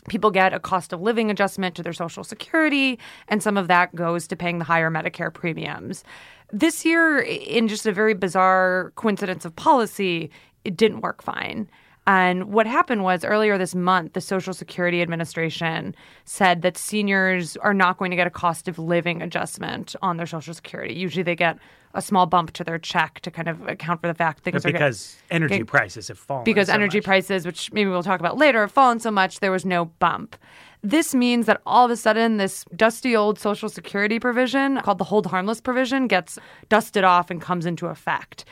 people get a cost of living adjustment to their social security and some of that goes to paying the higher medicare premiums this year in just a very bizarre coincidence of policy it didn't work fine And what happened was earlier this month, the Social Security Administration said that seniors are not going to get a cost of living adjustment on their Social Security. Usually they get a small bump to their check to kind of account for the fact things But are get- because energy get- prices have fallen. because so energy much. prices, which maybe we'll talk about later, have fallen so much, there was no bump. This means that all of a sudden, this dusty old Social Security provision called the hold harmless provision gets dusted off and comes into effect.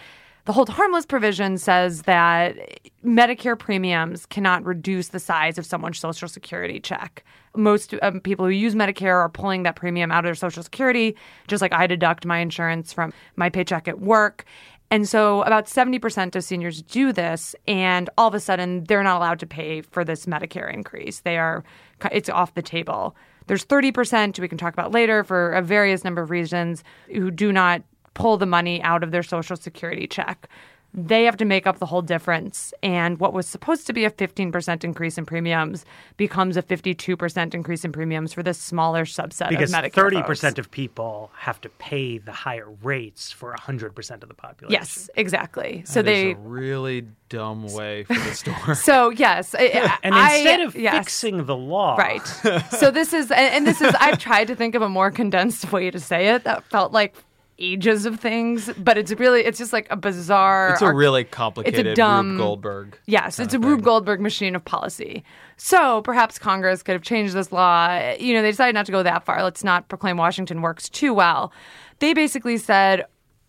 The hold harmless provision says that Medicare premiums cannot reduce the size of someone's Social Security check. Most um, people who use Medicare are pulling that premium out of their Social Security, just like I deduct my insurance from my paycheck at work. And so about 70% of seniors do this and all of a sudden they're not allowed to pay for this Medicare increase. They are it's off the table. There's 30% we can talk about later for a various number of reasons who do not pull the money out of their social security check. They have to make up the whole difference. And what was supposed to be a 15% increase in premiums becomes a 52% increase in premiums for this smaller subset because of Medicare. thirty folks. percent of people have to pay the higher rates for hundred percent of the population. Yes, exactly. So That is they a really dumb way for the store. *laughs* So yes, I- *laughs* and I- instead of yes, fixing the law, right. so this is, and and this is. I've tried to think of a more condensed way to say it that felt like ages of things, but it's really, it's just like a bizarre. it's a arc- really complicated It's a dumb- Rube Goldberg. Yes, it's a kinda Rube. Goldberg machine of policy. So perhaps Congress could have changed this law. You know, they decided not to go that far. Let's not proclaim Washington works too well. They basically said,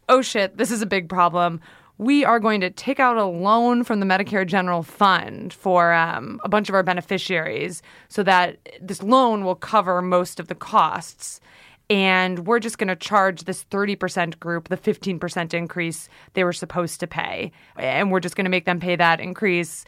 oh shit, this is a big problem. We are going to take out a loan from the Medicare General Fund for um, a bunch of our beneficiaries so that this loan will cover most of the costs and we're just going to charge this 30% group the 15% increase they were supposed to pay. And we're just going to make them pay that increase.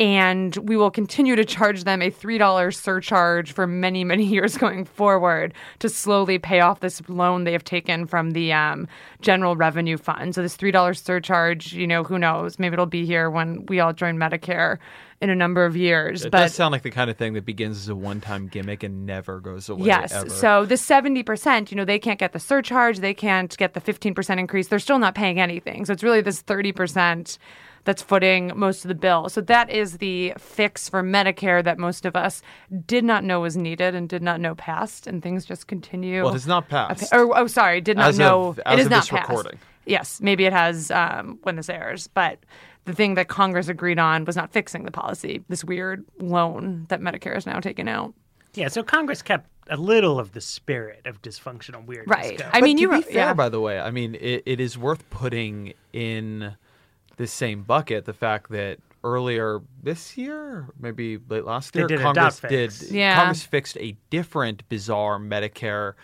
And we will continue to charge them a $3 surcharge for many, many *laughs* years going forward to slowly pay off this loan they have taken from the um, General Revenue Fund. So, this $3 surcharge, you know, who knows? Maybe it'll be here when we all join Medicare in a number of years. It but does sound like the kind of thing that begins as a one-time gimmick and never goes away. Yes. ever. So the 70%, you know, they can't get the surcharge, they can't get the 15% increase. They're still not paying anything. So it's really this 30% that's footing most of the bill. So that is the fix for Medicare that most of us did not know was needed and did not know passed and things just continue. Well, it is not passed. Or, oh, sorry, did not As know. of- it is of not this passed. recording. Yes, maybe it has um, when this airs, but the thing that Congress agreed on was not fixing the policy. This weird loan that Medicare is now taking out. Yeah, so Congress kept a little of the spirit of dysfunctional weirdness. Right. going. I But mean, to you be were- fair, yeah. by the way, I mean it, it is worth putting in the same bucket the fact that earlier this year, maybe late last year, did Congress did. Yeah. Congress fixed a different bizarre Medicare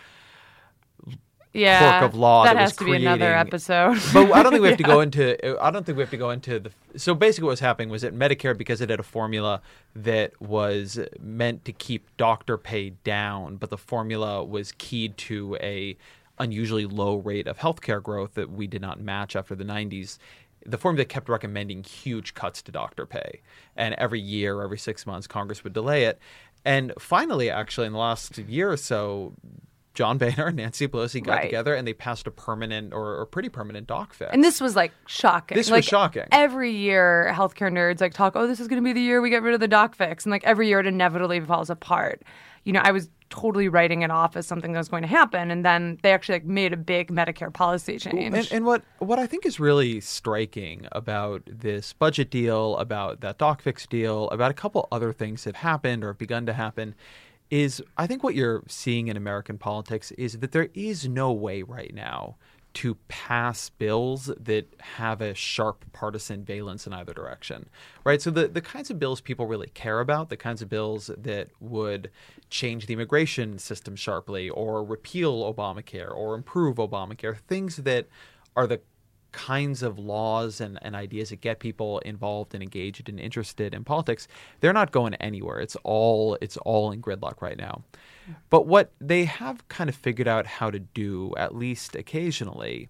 yeah, quirk of law That, that has to be another episode. *laughs* but I don't think we have to go *laughs* into. I don't think we have to go into the. So basically, what was happening was that Medicare, because it had a formula that was meant to keep doctor pay down, but the formula was keyed to a unusually low rate of healthcare growth that we did not match after the 90s. The formula kept recommending huge cuts to doctor pay, and every year, every six months, Congress would delay it. And finally, actually, in the last year or so, John Boehner and Nancy Pelosi got Right. together and they passed a permanent or, or pretty permanent doc fix. and this was like shocking. This was shocking. Every year, healthcare nerds like talk, "Oh, this is going to be the year we get rid of the doc fix," and like every year it inevitably falls apart. You know, I was totally writing it off as something that was going to happen, and then they actually like made a big Medicare policy change. And, and what what I think is really striking about this budget deal, about that doc fix deal, about a couple other things that happened or have begun to happen, is I think what you're seeing in American politics is that there is no way right now to pass bills that have a sharp partisan valence in either direction. Right? So the, the kinds of bills people really care about, the kinds of bills that would change the immigration system sharply or repeal Obamacare or improve Obamacare, things that are the kinds of laws and, and ideas that get people involved and engaged and interested in politics, they're not going anywhere. It's all it's all in gridlock right now. But what they have kind of figured out how to do, at least occasionally,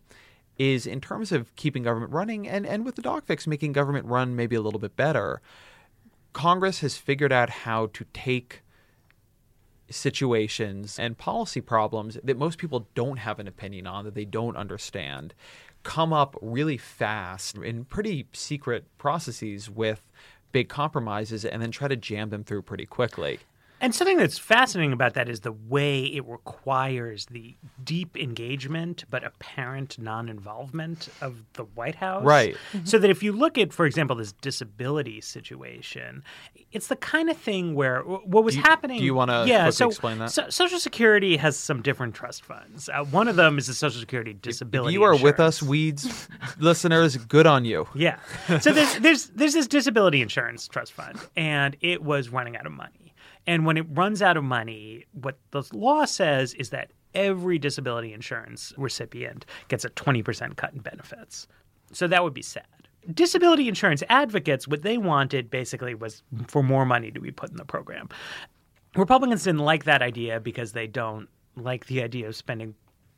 is in terms of keeping government running and, and with the doc fix making government run maybe a little bit better, Congress has figured out how to take situations and policy problems that most people don't have an opinion on, that they don't understand, come up really fast in pretty secret processes with big compromises and then try to jam them through pretty quickly. And something that's fascinating about that is the way it requires the deep engagement but apparent non involvement of the White House. Right. So that if you look at, for example, this disability situation, it's the kind of thing where what was Do you- happening. do you wanna yeah, so, explain that? So, Social Security has some different trust funds. Uh, one of them is the Social Security If Disability. you are with us, Weeds listeners, good on you. Yeah. So there's there's there's this disability insurance trust fund, and it was running out of money. And when it runs out of money, what the law says is that every disability insurance recipient gets a 20% cut in benefits. So that would be sad. Disability insurance advocates, what they wanted basically was for more money to be put in the program. Republicans didn't like that idea because they don't like the idea of spending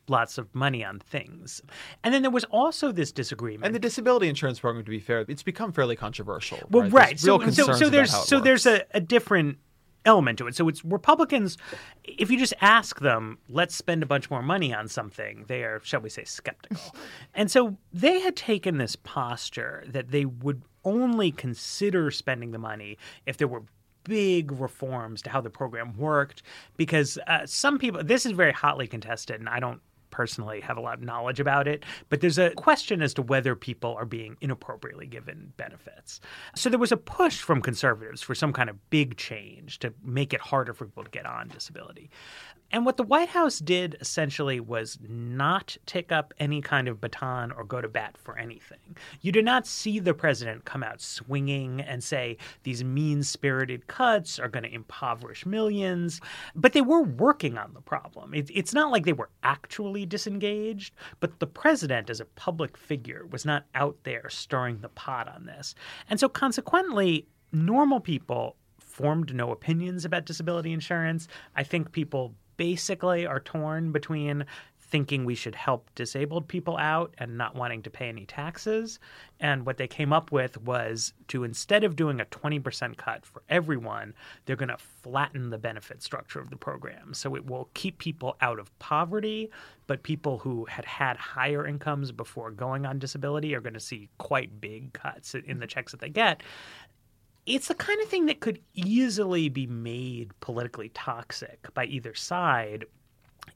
lots of money on things. And then there was also this disagreement. And the disability insurance program, to be fair, it's become fairly controversial. Well, right. right. So, so, so there's so there's a, a different element to it. So it's Republicans. If you just ask them, let's spend a bunch more money on something, they are, shall we say, skeptical. *laughs* and so they had taken this posture that they would only consider spending the money if there were big reforms to how the program worked because uh, some people this is very hotly contested and i don't personally have a lot of knowledge about it, but there's a question as to whether people are being inappropriately given benefits. So there was a push from conservatives for some kind of big change to make it harder for people to get on disability. And what the White House did essentially was not take up any kind of baton or go to bat for anything. You did not see the president come out swinging and say these mean spirited cuts are going to impoverish millions, but they were working on the problem. It, it's not like they were actually disengaged, but the president, as a public figure, was not out there stirring the pot on this. And so consequently, normal people formed no opinions about disability insurance. I think people basically are torn between thinking we should help disabled people out and not wanting to pay any taxes. And what they came up with was to instead of doing a 20% cut for everyone, they're going to flatten the benefit structure of the program. So it will keep people out of poverty, but people who had had higher incomes before going on disability are going to see quite big cuts in the checks that they get it's the kind of thing that could easily be made politically toxic by either side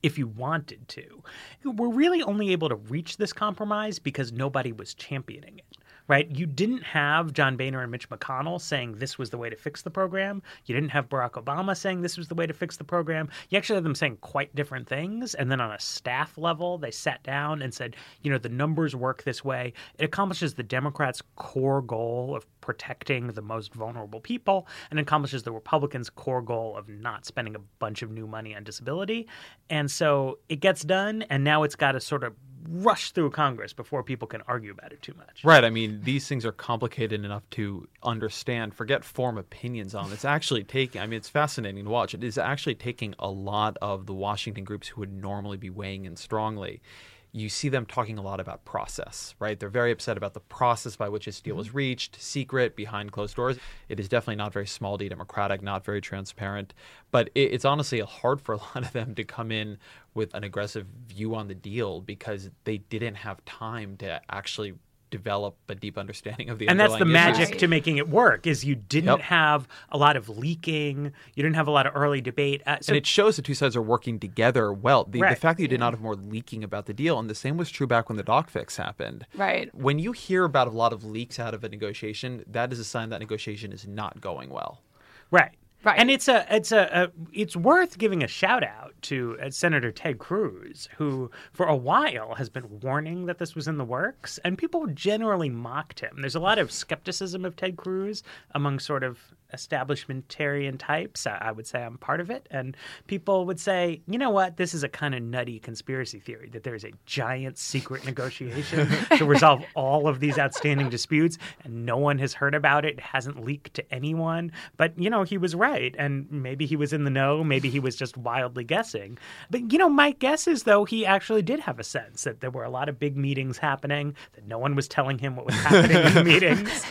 if you wanted to. We're really only able to reach this compromise because nobody was championing it. Right? You didn't have John Boehner and Mitch McConnell saying this was the way to fix the program. You didn't have Barack Obama saying this was the way to fix the program. You actually had them saying quite different things. And then on a staff level, they sat down and said, you know, the numbers work this way. It accomplishes the Democrats' core goal of protecting the most vulnerable people and accomplishes the Republicans' core goal of not spending a bunch of new money on disability. And so it gets done, and now it's got to sort of rush through Congress before people can argue about it too much. Right. I mean, these things are complicated enough to understand. Forget form opinions on. It's actually taking. I mean, it's fascinating to watch. It is actually taking a lot of the Washington groups who would normally be weighing in strongly. You see them talking a lot about process, right? They're very upset about the process by which this deal mm-hmm. was reached, secret, behind closed doors. It is definitely not very small d democratic, not very transparent. But it, it's honestly hard for a *laughs* lot of them to come in with an aggressive view on the deal because they didn't have time to actually develop a deep understanding of the and that's the issues. magic to making it work is you didn't Yep. have a lot of leaking you didn't have a lot of early debate uh, so and it shows the two sides are working together well. The, the fact that you did not have more leaking about the deal, and the same was true back when the doc fix happened. Right. When you hear about a lot of leaks out of a negotiation, that is a sign that negotiation is not going well. Right. Right. And it's a it's a, a it's worth giving a shout out to uh, Senator Ted Cruz, who for a while has been warning that this was in the works, and people generally mocked him. There's a lot of skepticism of Ted Cruz among sort of establishmentarian types. I, I would say I'm part of it, and people would say, you know what, this is a kind of nutty conspiracy theory that there is a giant secret negotiation to *laughs* resolve all of these outstanding disputes, and no one has heard about it. It hasn't leaked to anyone. But you know, he was right, and maybe he was in the know. Maybe he was just wildly guessing. But you know, my guess is though he actually did have a sense that there were a lot of big meetings happening, that no one was telling him what was happening in the *laughs* meetings,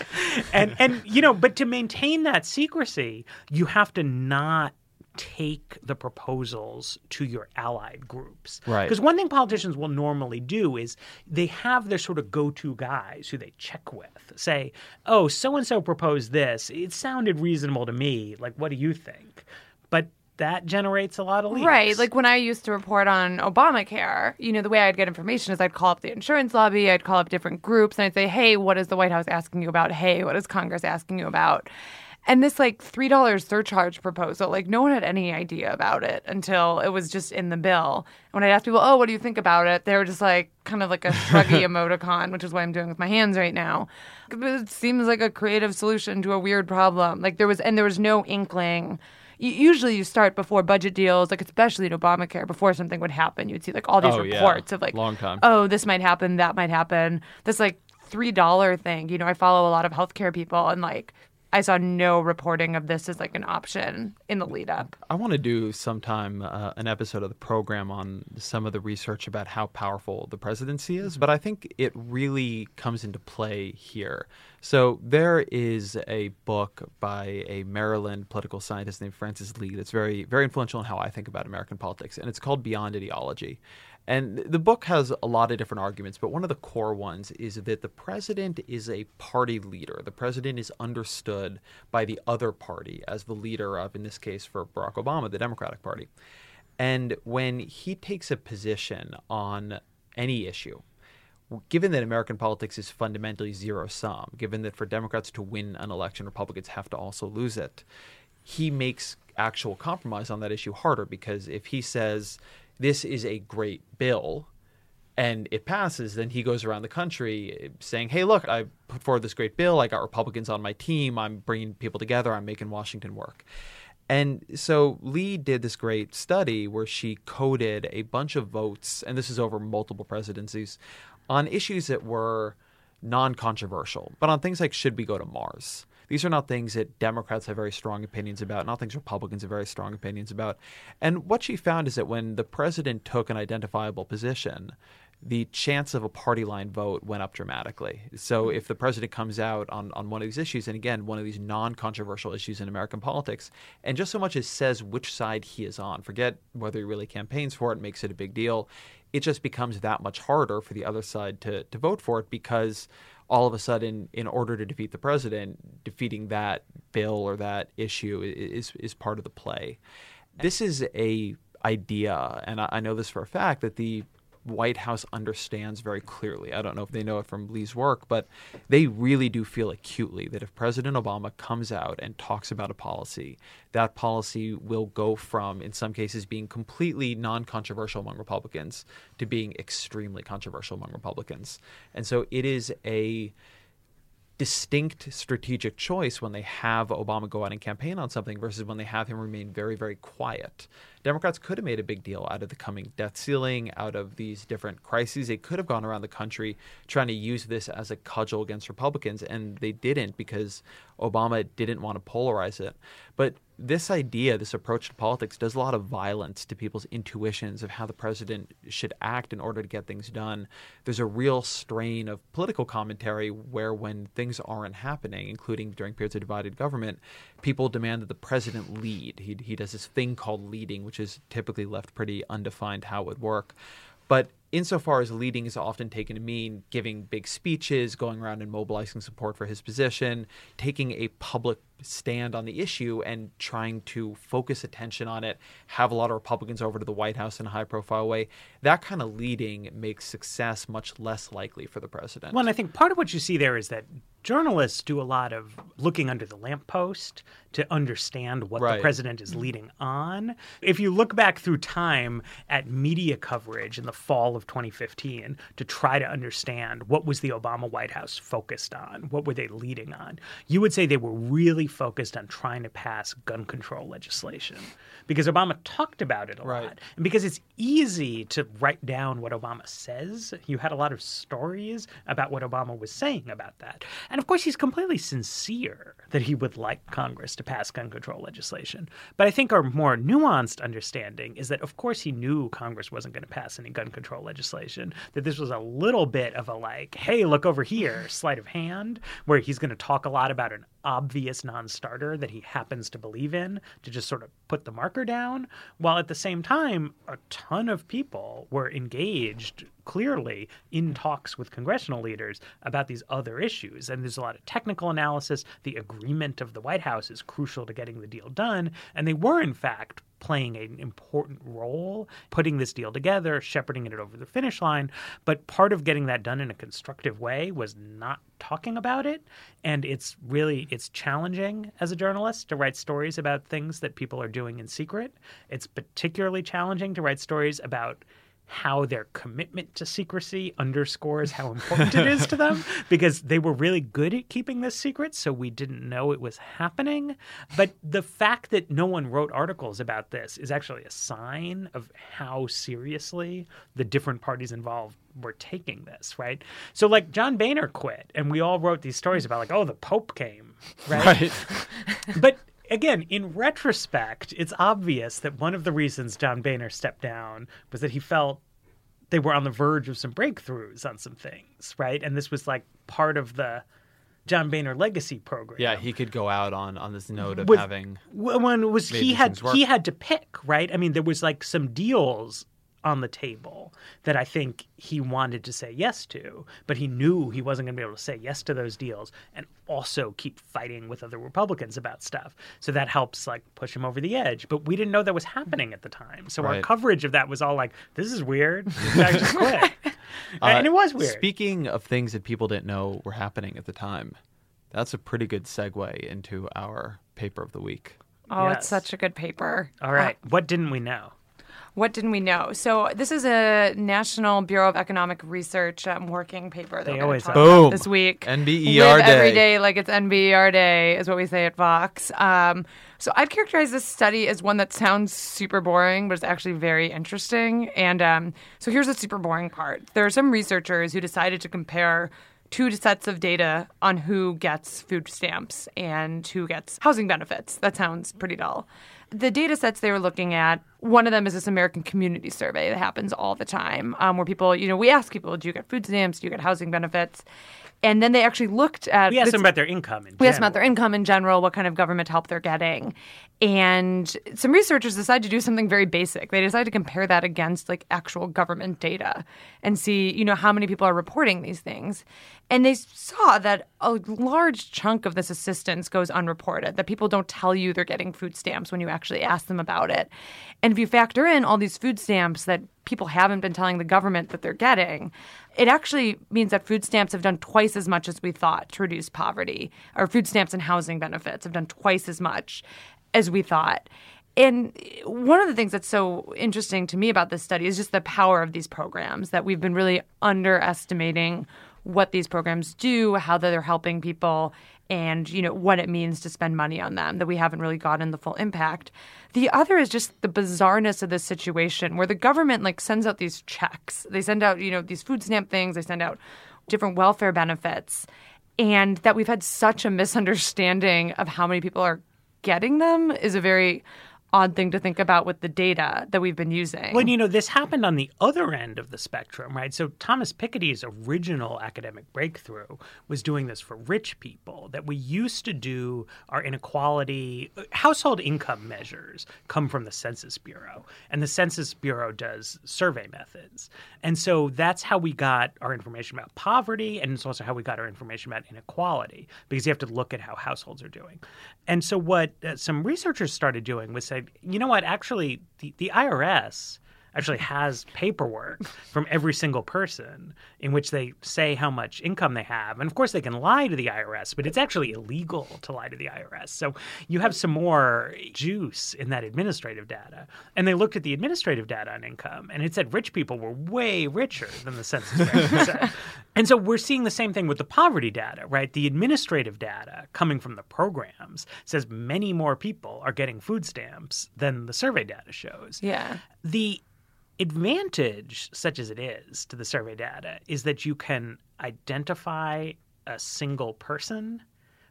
and and you know, but to maintain that secrecy, you have to not take the proposals to your allied groups. Right. Because one thing politicians will normally do is they have their sort of go to guys who they check with. Say, oh, so and so proposed this. It sounded reasonable to me. Like, what do you think? But that generates a lot of leaks. Right. Like when I used to report on Obamacare, you know, the way I'd get information is I'd call up the insurance lobby, I'd call up different groups, and I'd say, hey, what is the White House asking you about? Hey, what is Congress asking you about? And this like $3 surcharge proposal, like no one had any idea about it until it was just in the bill. And when I'd ask people, oh, what do you think about it? They were just like kind of like a shruggy *laughs* emoticon, which is what I'm doing with my hands right now. It seems like a creative solution to a weird problem. Like there was, and there was no inkling usually you start before budget deals, like especially in Obamacare, before something would happen. You'd see like all these Oh, yeah. reports of like, Long time. oh, this might happen, that might happen. This like three dollar thing. You know, I follow a lot of healthcare people, and like I saw no reporting of this as like an option in the lead up. I want to do sometime uh, an episode of the program on some of the research about how powerful the presidency is, but I think it really comes into play here. So there is a book by a Maryland political scientist named Frances Lee that's very very influential in how I think about American politics, and it's called Beyond Ideology. And the book has a lot of different arguments, but one of the core ones is that the president is a party leader. The president is understood by the other party as the leader of, in this case, for Barack Obama, the Democratic Party. And when he takes a position on any issue, given that American politics is fundamentally zero sum, given that for Democrats to win an election, Republicans have to also lose it, he makes actual compromise on that issue harder because if he says this is a great bill and it passes, then he goes around the country saying, "Hey, look, I put forward this great bill. I got Republicans on my team. I'm bringing people together. I'm making Washington work." And so Lee did this great study where she coded a bunch of votes, and this is over multiple presidencies, on issues that were non-controversial, but on things like should we go to Mars. These are not things that Democrats have very strong opinions about, not things Republicans have very strong opinions about. And what she found is that when the president took an identifiable position, the chance of a party line vote went up dramatically. So hmm. if the president comes out on, on one of these issues, and again, one of these non controversial issues in American politics, and just so much as says which side he is on, forget whether he really campaigns for it, makes it a big deal, it just becomes that much harder for the other side to, to vote for it because all of a sudden, in order to defeat the president, defeating that bill or that issue is, is part of the play. This is a idea, and I I know this for a fact, that the White House understands very clearly. I don't know if they know it from Lee's work, but they really do feel acutely that if President Obama comes out and talks about a policy, that policy will go from, in some cases, being completely non controversial among Republicans to being extremely controversial among Republicans. And so it is a distinct strategic choice when they have Obama go out and campaign on something versus when they have him remain very, very quiet. Democrats could have made a big deal out of the coming debt ceiling, out of these different crises. They could have gone around the country trying to use this as a cudgel against Republicans, and they didn't because Obama didn't want to polarize it. But this idea, this approach to politics, does a lot of violence to people's intuitions of how the president should act in order to get things done. There's a real strain of political commentary where, when things aren't happening, including during periods of divided government, people demand that the president lead. He, he does this thing called leading, which is typically left pretty undefined how it would work. But insofar as leading is often taken to mean giving big speeches, going around and mobilizing support for his position, taking a public stand on the issue and trying to focus attention on it, have a lot of Republicans over to the White House in a high profile way, that kind of leading makes success much less likely for the president. Well, and I think part of what you see there is that journalists do a lot of looking under the lamppost to understand what the president is leading on. If you look back through time at media coverage in the fall of 2015 to try to understand what was the Obama White House focused on, what were they leading on, you would say they were really focused on trying to pass gun control legislation because Obama talked about it a Right. lot. And because it's easy to write down what Obama says, you had a lot of stories about what Obama was saying about that. And of course, he's completely sincere that he would like Congress to pass gun control legislation. But I think our more nuanced understanding is that, of course, he knew Congress wasn't going to pass any gun control legislation, that this was a little bit of a like, hey, look over here, sleight of hand, where he's going to talk a lot about an obvious non starter that he happens to believe in to just sort of put the marker down, while at the same time, a ton of people were engaged clearly in talks with congressional leaders about these other issues. And there's a lot of technical analysis. The agreement of the White House is crucial to getting the deal done. And they were, in fact, playing an important role putting this deal together, shepherding it over the finish line. But part of getting that done in a constructive way was not talking about it. And it's really it's challenging as a journalist to write stories about things that people are doing in secret. It's particularly challenging to write stories about how their commitment to secrecy underscores how important it is to *laughs* them because they were really good at keeping this secret, so we didn't know it was happening. But the fact that no one wrote articles about this is actually a sign of how seriously the different parties involved were taking this, right? So, like, John Boehner quit, and we all wrote these stories about, like, oh, the Pope came, right? Right. but again, in retrospect, it's obvious that one of the reasons John Boehner stepped down was that he felt they were on the verge of some breakthroughs on some things, right? And this was like part of the John Boehner legacy program. Yeah, he could go out on on this note of With- having When was he had he had to pick, right? I mean, there was like some deals on the table that I think he wanted to say yes to, but he knew he wasn't going to be able to say yes to those deals and also keep fighting with other Republicans about stuff. So that helps like push him over the edge. But we didn't know that was happening at the time. So our coverage of that was all like, "This is weird. This just *laughs* quit," Uh, and it was weird. Speaking of things that people didn't know were happening at the time, that's a pretty good segue into our paper of the week. Oh, Yes. it's such a good paper. all right, what didn't we know? What didn't we know? So this is a National Bureau of Economic Research um, working paper that They we're always talk have. about Boom. this week. NBER Live every day. day like it's NBER day is what we say at Vox. Um, so I'd characterize this study as one that sounds super boring, but it's actually very interesting. And um, so here's the super boring part. There are some researchers who decided to compare two sets of data on who gets food stamps and who gets housing benefits. That sounds pretty dull. The data sets they were looking at, one of them is this American community survey that happens all the time, um, where people, you know, we ask people, do you get food stamps? Do you get housing benefits? And then they actually looked at We asked them about their income. In we asked them about their general. income in general, what kind of government help they're getting. And some researchers decided to do something very basic. They decided to compare that against like actual government data and see, you know, how many people are reporting these things. And they saw that a large chunk of this assistance goes unreported, that people don't tell you they're getting food stamps when you actually ask them about it. And if you factor in all these food stamps that people haven't been telling the government that they're getting, it actually means that food stamps have done twice as much as we thought to reduce poverty, or food stamps and housing benefits have done twice as much as we thought. And one of the things that's so interesting to me about this study is just the power of these programs, that we've been really underestimating what these programs do, how they're helping people, and you know what it means to spend money on them that we haven't really gotten the full impact. The other is just the bizarreness of this situation where the government like sends out these checks. They send out you know these food stamp things. They send out different welfare benefits. And that we've had such a misunderstanding of how many people are getting them is a very odd thing to think about with the data that we've been using Well, you know, this happened on the other end of the spectrum, right? So Thomas Piketty's original academic breakthrough was doing this for rich people. That we used to do our inequality, household income measures come from the Census Bureau, and the Census Bureau does survey methods, and so that's how we got our information about poverty, and it's also how we got our information about inequality because you have to look at how households are doing. And so what uh, some researchers started doing was say, you know what, actually, the, the IRS actually has paperwork from every single person in which they say how much income they have. And of course, they can lie to the IRS, but it's actually illegal to lie to the IRS. So you have some more juice in that administrative data. And they looked at the administrative data on income, and it said rich people were way richer than the census said. *laughs* And so we're seeing the same thing with the poverty data, right? The administrative data coming from the programs says many more people are getting food stamps than the survey data shows yeah the advantage, such as it is to the survey data, is that you can identify a single person,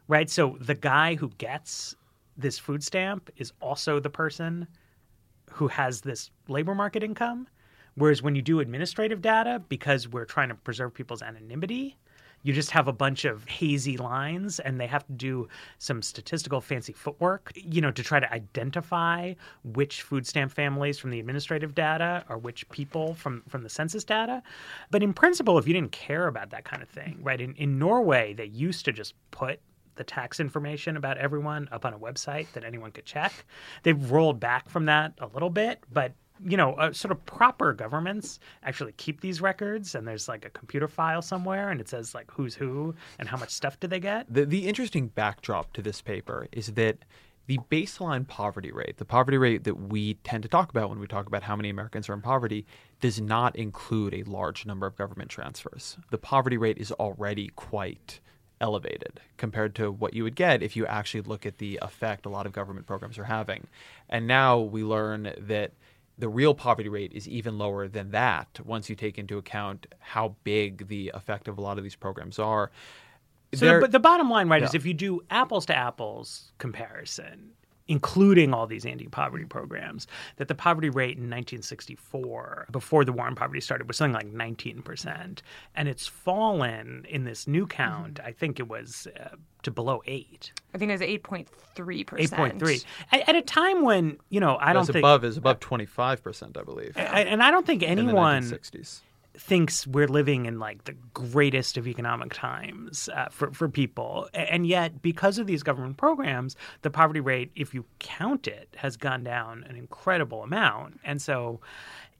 right? So the guy who gets this food stamp is also the person who has this labor market income. Whereas when you do administrative data, because we're trying to preserve people's anonymity, you just have a bunch of hazy lines and they have to do some statistical fancy footwork, you know, to try to identify which food stamp families from the administrative data or which people from, from the census data. But in principle, if you didn't care about that kind of thing, right, in, in Norway, they used to just put the tax information about everyone up on a website that anyone could check. They've rolled back from that a little bit, but you know, uh, sort of proper governments actually keep these records, and there's like a computer file somewhere, and it says like who's who and how much stuff do they get. The, the interesting backdrop to this paper is that the baseline poverty rate, the poverty rate that we tend to talk about when we talk about how many Americans are in poverty, does not include a large number of government transfers. The poverty rate is already quite elevated compared to what you would get if you actually look at the effect a lot of government programs are having. And now we learn that the real poverty rate is even lower than that once you take into account how big the effect of a lot of these programs are. So, the, but the bottom line, right, yeah. is if you do apples to apples comparison, including all these anti-poverty programs, that the poverty rate in 1964, before the war on poverty started, was something like 19%, and it's fallen in this new count. Mm-hmm. I think it was uh, to below eight. I think it was 8.3 percent. 8.3 at, at, a time when you know I don't think above is above 25 percent, I believe. I, and I don't think anyone in the 1960s thinks we're living in like the greatest of economic times uh, for, for people. And yet, because of these government programs, the poverty rate, if you count it, has gone down an incredible amount. And so,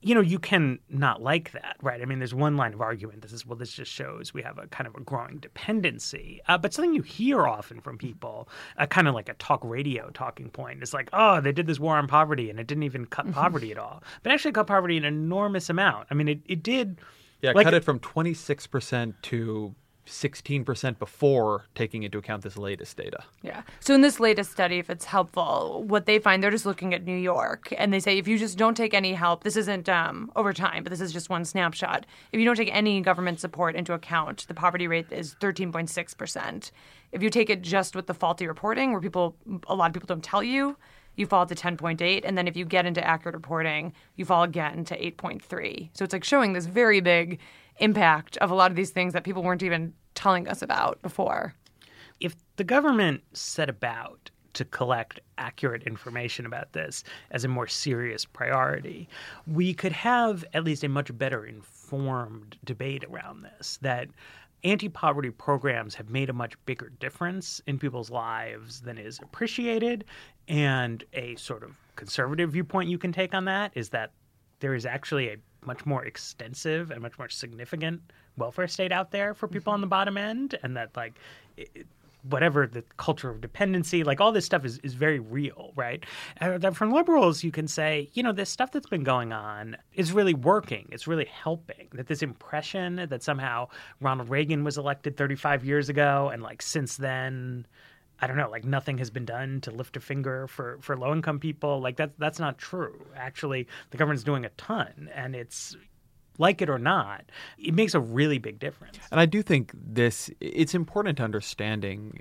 you know, you can not like that, right? I mean, there's one line of argument that says, well, this just shows we have a kind of a growing dependency. Uh, but something you hear often from people, uh, kind of like a talk radio talking point, is like, oh, they did this war on poverty and it didn't even cut poverty at all. But actually cut poverty an enormous amount. I mean, it, it did. Yeah, like, cut it from 26% to 16% before taking into account this latest data. Yeah. So in this latest study, if it's helpful, what they find, they're just looking at New York and they say if you just don't take any help, this isn't um, over time, but this is just one snapshot. If you don't take any government support into account, the poverty rate is 13.6%. If you take it just with the faulty reporting, where people, a lot of people don't tell you, you fall to 10.8 and then if you get into accurate reporting you fall again to 8.3 so it's like showing this very big impact of a lot of these things that people weren't even telling us about before. If the government set about to collect accurate information about this as a more serious priority, we could have at least a much better informed debate around this. That anti poverty programs have made a much bigger difference in people's lives than is appreciated. And a sort of conservative viewpoint you can take on that is that there is actually a much more extensive and much more significant welfare state out there for people on the bottom end, and that like. It, whatever the culture of dependency, like all this stuff is, is very real, right? And uh, from liberals, you can say, you know, this stuff that's been going on is really working. It's really helping. That this impression that somehow Ronald Reagan was elected 35 years ago, and like since then, I don't know, like nothing has been done to lift a finger for, for low income people. Like that that's not true. Actually, the government's doing a ton and it's like it or not, it makes a really big difference. And I do think this it's important to understanding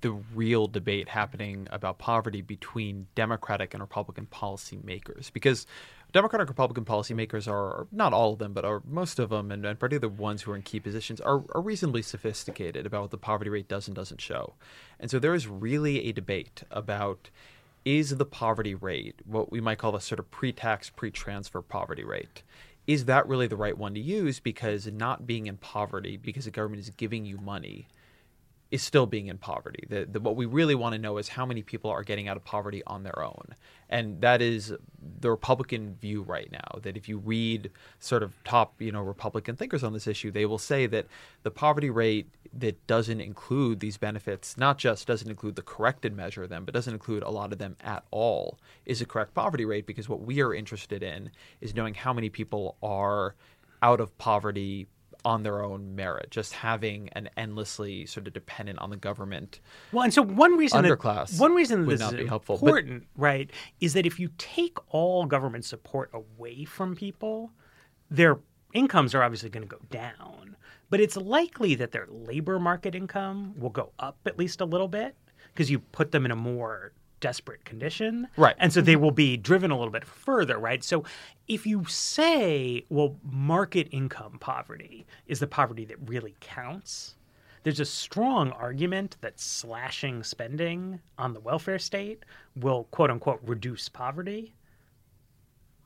the real debate happening about poverty between Democratic and Republican policymakers because Democratic Republican policymakers are not all of them, but are most of them, and, and particularly the ones who are in key positions, are, are reasonably sophisticated about what the poverty rate does and doesn't show. And so there is really a debate about is the poverty rate, what we might call the sort of pre tax, pre transfer poverty rate, is that really the right one to use? Because not being in poverty, because the government is giving you money, is still being in poverty. The, the, what we really want to know is how many people are getting out of poverty on their own. And that is the Republican view right now. That if you read sort of top, you know, Republican thinkers on this issue, they will say that the poverty rate that doesn't include these benefits, not just doesn't include the corrected measure of them, but doesn't include a lot of them at all, is a correct poverty rate because what we are interested in is knowing how many people are out of poverty on their own merit, just having an endlessly sort of dependent on the government. Well, and so one reason underclass that, one reason this not is be helpful, important, but, right, is that if you take all government support away from people, their incomes are obviously going to go down. But it's likely that their labor market income will go up at least a little bit because you put them in a more desperate condition. Right. And so they mm-hmm. will be driven a little bit further, right? So if you say, well, market income poverty is the poverty that really counts, there's a strong argument that slashing spending on the welfare state will quote unquote reduce poverty.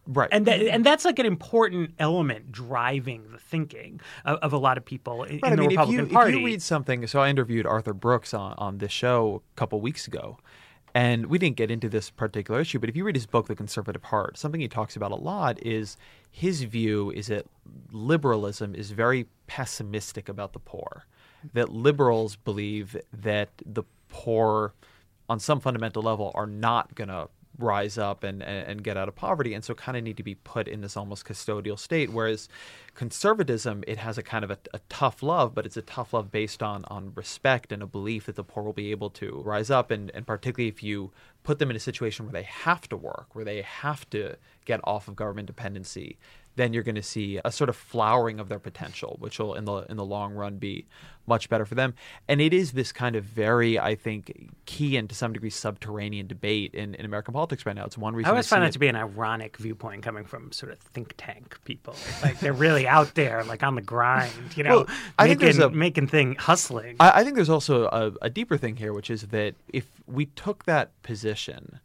Right. And that, and that's like an important element driving the thinking of, of a lot of people in, Right, in the I mean, Republican if you, Party. If you read something, so I interviewed Arthur Brooks on, on this show a couple weeks ago, and we didn't get into this particular issue, but if you read his book, The Conservative Heart, something he talks about a lot is his view is that liberalism is very pessimistic about the poor. That liberals believe that the poor, on some fundamental level, are not going to rise up and, and, and get out of poverty. And so kind of need to be put in this almost custodial state. Whereas conservatism it has a kind of a, a, tough love but it's a tough love based on on respect and a belief that the poor will be able to rise up. And, and particularly if you put them in a situation where they have to work where they have to get off of government dependency then you're going to see a sort of flowering of their potential, which will in the in the long run be much better for them. And it is this kind of very, I think, key and to some degree subterranean debate in, in American politics right now. It's one reason I always find that it, to be an ironic viewpoint coming from sort of think tank people. Like they're really out there, like on the grind, you know, Well, I think making there's a- making thing hustling. I, I think there's also a, a deeper thing here, which is that if we took that position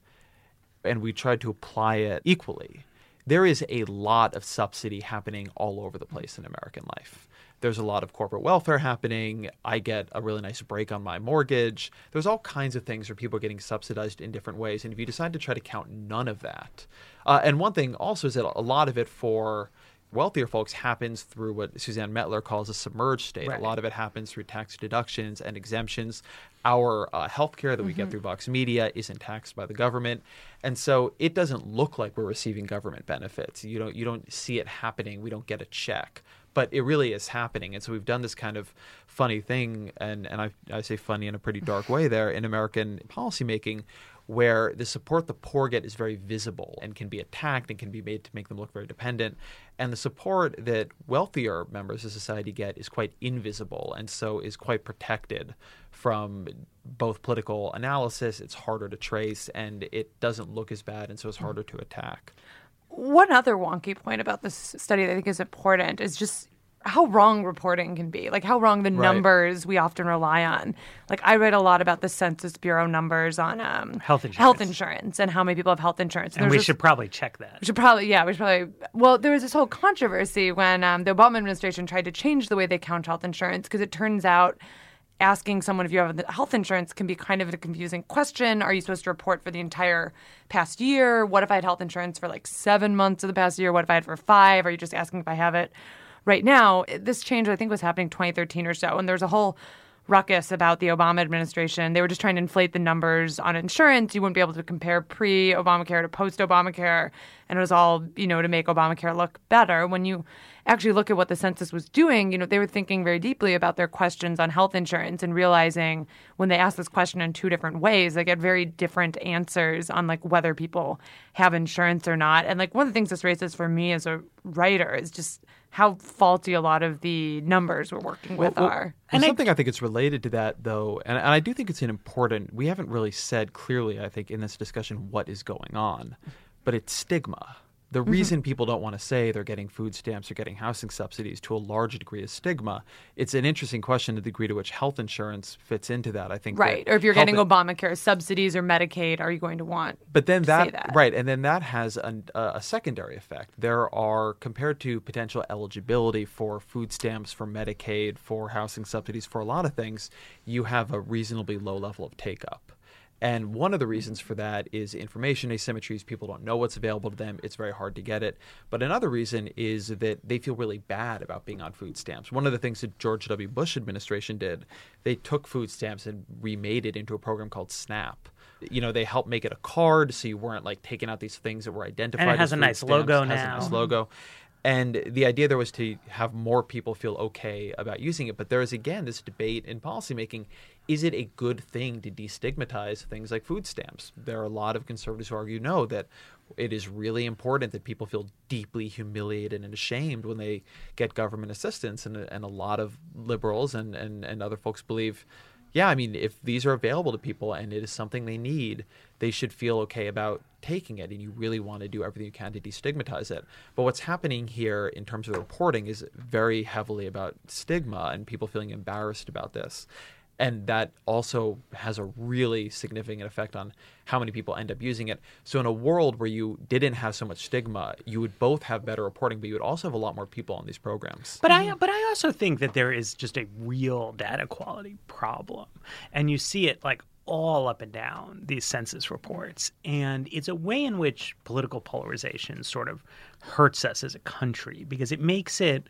and we tried to apply it equally, there is a lot of subsidy happening all over the place in American life. There's a lot of corporate welfare happening. I get a really nice break on my mortgage. There's all kinds of things where people are getting subsidized in different ways. And if you decide to try to count none of that, uh, and one thing also is that a lot of it for wealthier folks happens through what Suzanne Mettler calls a submerged state. Right. A lot of it happens through tax deductions and exemptions. Our uh, health care that we get through Vox Media isn't taxed by the government, and so it doesn't look like we're receiving government benefits. You don't you don't see it happening. We don't get a check, but it really is happening. And so we've done this kind of funny thing, and and I I say funny in a pretty dark way there in American policymaking, where the support the poor get is very visible and can be attacked and can be made to make them look very dependent. And the support that wealthier members of society get is quite invisible and so is quite protected from both political analysis. It's harder to trace and it doesn't look as bad and so it's harder to attack. One other wonky point about this study that I think is important is just how wrong reporting can be. Like how wrong the Right. numbers we often rely on. Like I read a lot about the Census Bureau numbers on um, Health insurance. health insurance and how many people have health insurance. and there's we this- should probably check that. we should probably, yeah, we should probably. Well, there was this whole controversy when um, the Obama administration tried to change the way they count health insurance because it turns out asking someone if you have health insurance can be kind of a confusing question. Are you supposed to report for the entire past year? What if I had health insurance for like seven months of the past year? What if I had for five? Are you just asking if I have it right now? This change, I think, was happening 2013 or so, and there's a whole ruckus about the Obama administration. They were just trying to inflate the numbers on insurance. You wouldn't be able to compare pre Obamacare to post Obamacare. And it was all, you know, to make Obamacare look better. When you actually look at what the census was doing, you know, they were thinking very deeply about their questions on health insurance and realizing when they ask this question in two different ways, they get very different answers on like whether people have insurance or not. And like one of the things this raises for me as a writer is just how faulty a lot of the numbers we're working with Well, are. And something I think it's related to that, though, and, and I do think it's an important. We haven't really said clearly, I think, in this discussion what is going on, but it's stigma. The Mm-hmm. reason people don't want to say they're getting food stamps or getting housing subsidies to a large degree is stigma. It's an interesting question to the degree to which health insurance fits into that. I think Right. Or if you're getting in- Obamacare subsidies or Medicaid, are you going to want But then that, that? right, and then that has an, uh, a secondary effect. There are compared to potential eligibility for food stamps, for Medicaid, for housing subsidies, for a lot of things, you have a reasonably low level of take up. And one of the reasons for that is information asymmetries. People don't know what's available to them. It's very hard to get it. But another reason is that they feel really bad about being on food stamps. One of the things that George W. Bush administration did, they took food stamps and remade it into a program called SNAP. You know, they helped make it a card so you weren't like taking out these things that were identified. And It has as a nice stamps. logo has a now. nice logo. And the idea there was to have more people feel okay about using it. But there is, again, this debate in policymaking is it a good thing to destigmatize things like food stamps? There are a lot of conservatives who argue no, that it is really important that people feel deeply humiliated and ashamed when they get government assistance. And, and a lot of liberals and, and, and other folks believe yeah, I mean, if these are available to people and it is something they need, they should feel okay about taking it. And you really want to do everything you can to destigmatize it. But what's happening here in terms of the reporting is very heavily about stigma and people feeling embarrassed about this. And that also has a really significant effect on how many people end up using it. So, in a world where you didn't have so much stigma, you would both have better reporting, but you would also have a lot more people on these programs. But I mm-hmm. but I also think that there is just a real data quality problem, and you see it like all up and down these census reports, and it's a way in which political polarization sort of hurts us as a country because it makes it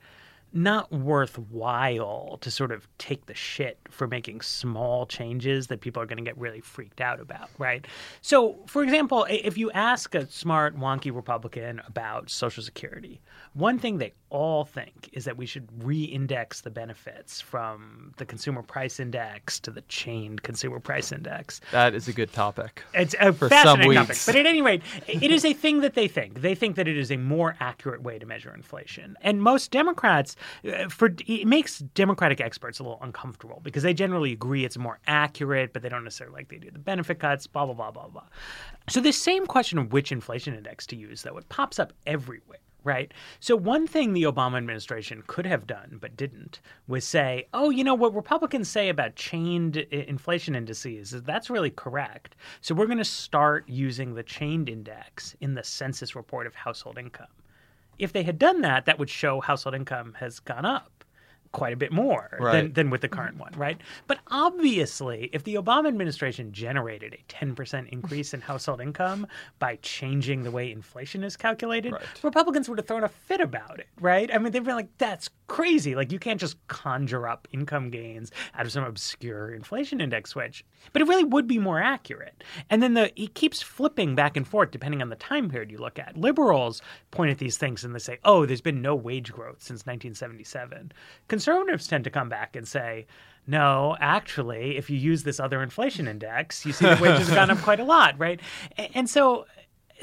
not worthwhile to sort of take the shit for making small changes that people are going to get really freaked out about, right? So, for example, if you ask a smart, wonky Republican about Social Security, one thing they all think is that we should re-index the benefits from the consumer price index to the chained consumer price index. That is a good topic. It's a For fascinating some topic. But at any rate, it is a thing that they think. They think that it is a more accurate way to measure inflation. And most Democrats, uh, for it makes Democratic experts a little uncomfortable because they generally agree it's more accurate, but they don't necessarily like the idea of the benefit cuts, blah, blah, blah, blah, blah. So this same question of which inflation index to use, though, it pops up everywhere right? So, one thing the Obama administration could have done but didn't was say, oh, you know, what Republicans say about chained inflation indices is that's really correct. So, we're going to start using the chained index in the census report of household income. If they had done that, that would show household income has gone up quite a bit more than, Right. than with the current one, right? But obviously, if the Obama administration generated a 10% increase in household income by changing the way inflation is calculated, Right. Republicans would have thrown a fit about it, right? I mean, they've been like, that's crazy. Like, you can't just conjure up income gains out of some obscure inflation index switch. But it really would be more accurate. And then the it keeps flipping back and forth depending on the time period you look at. Liberals point at these things and they say, oh, there's been no wage growth since 1977. Conservatives tend to come back and say, no, actually, if you use this other inflation index, you see that wages have gone up quite a lot, right? And so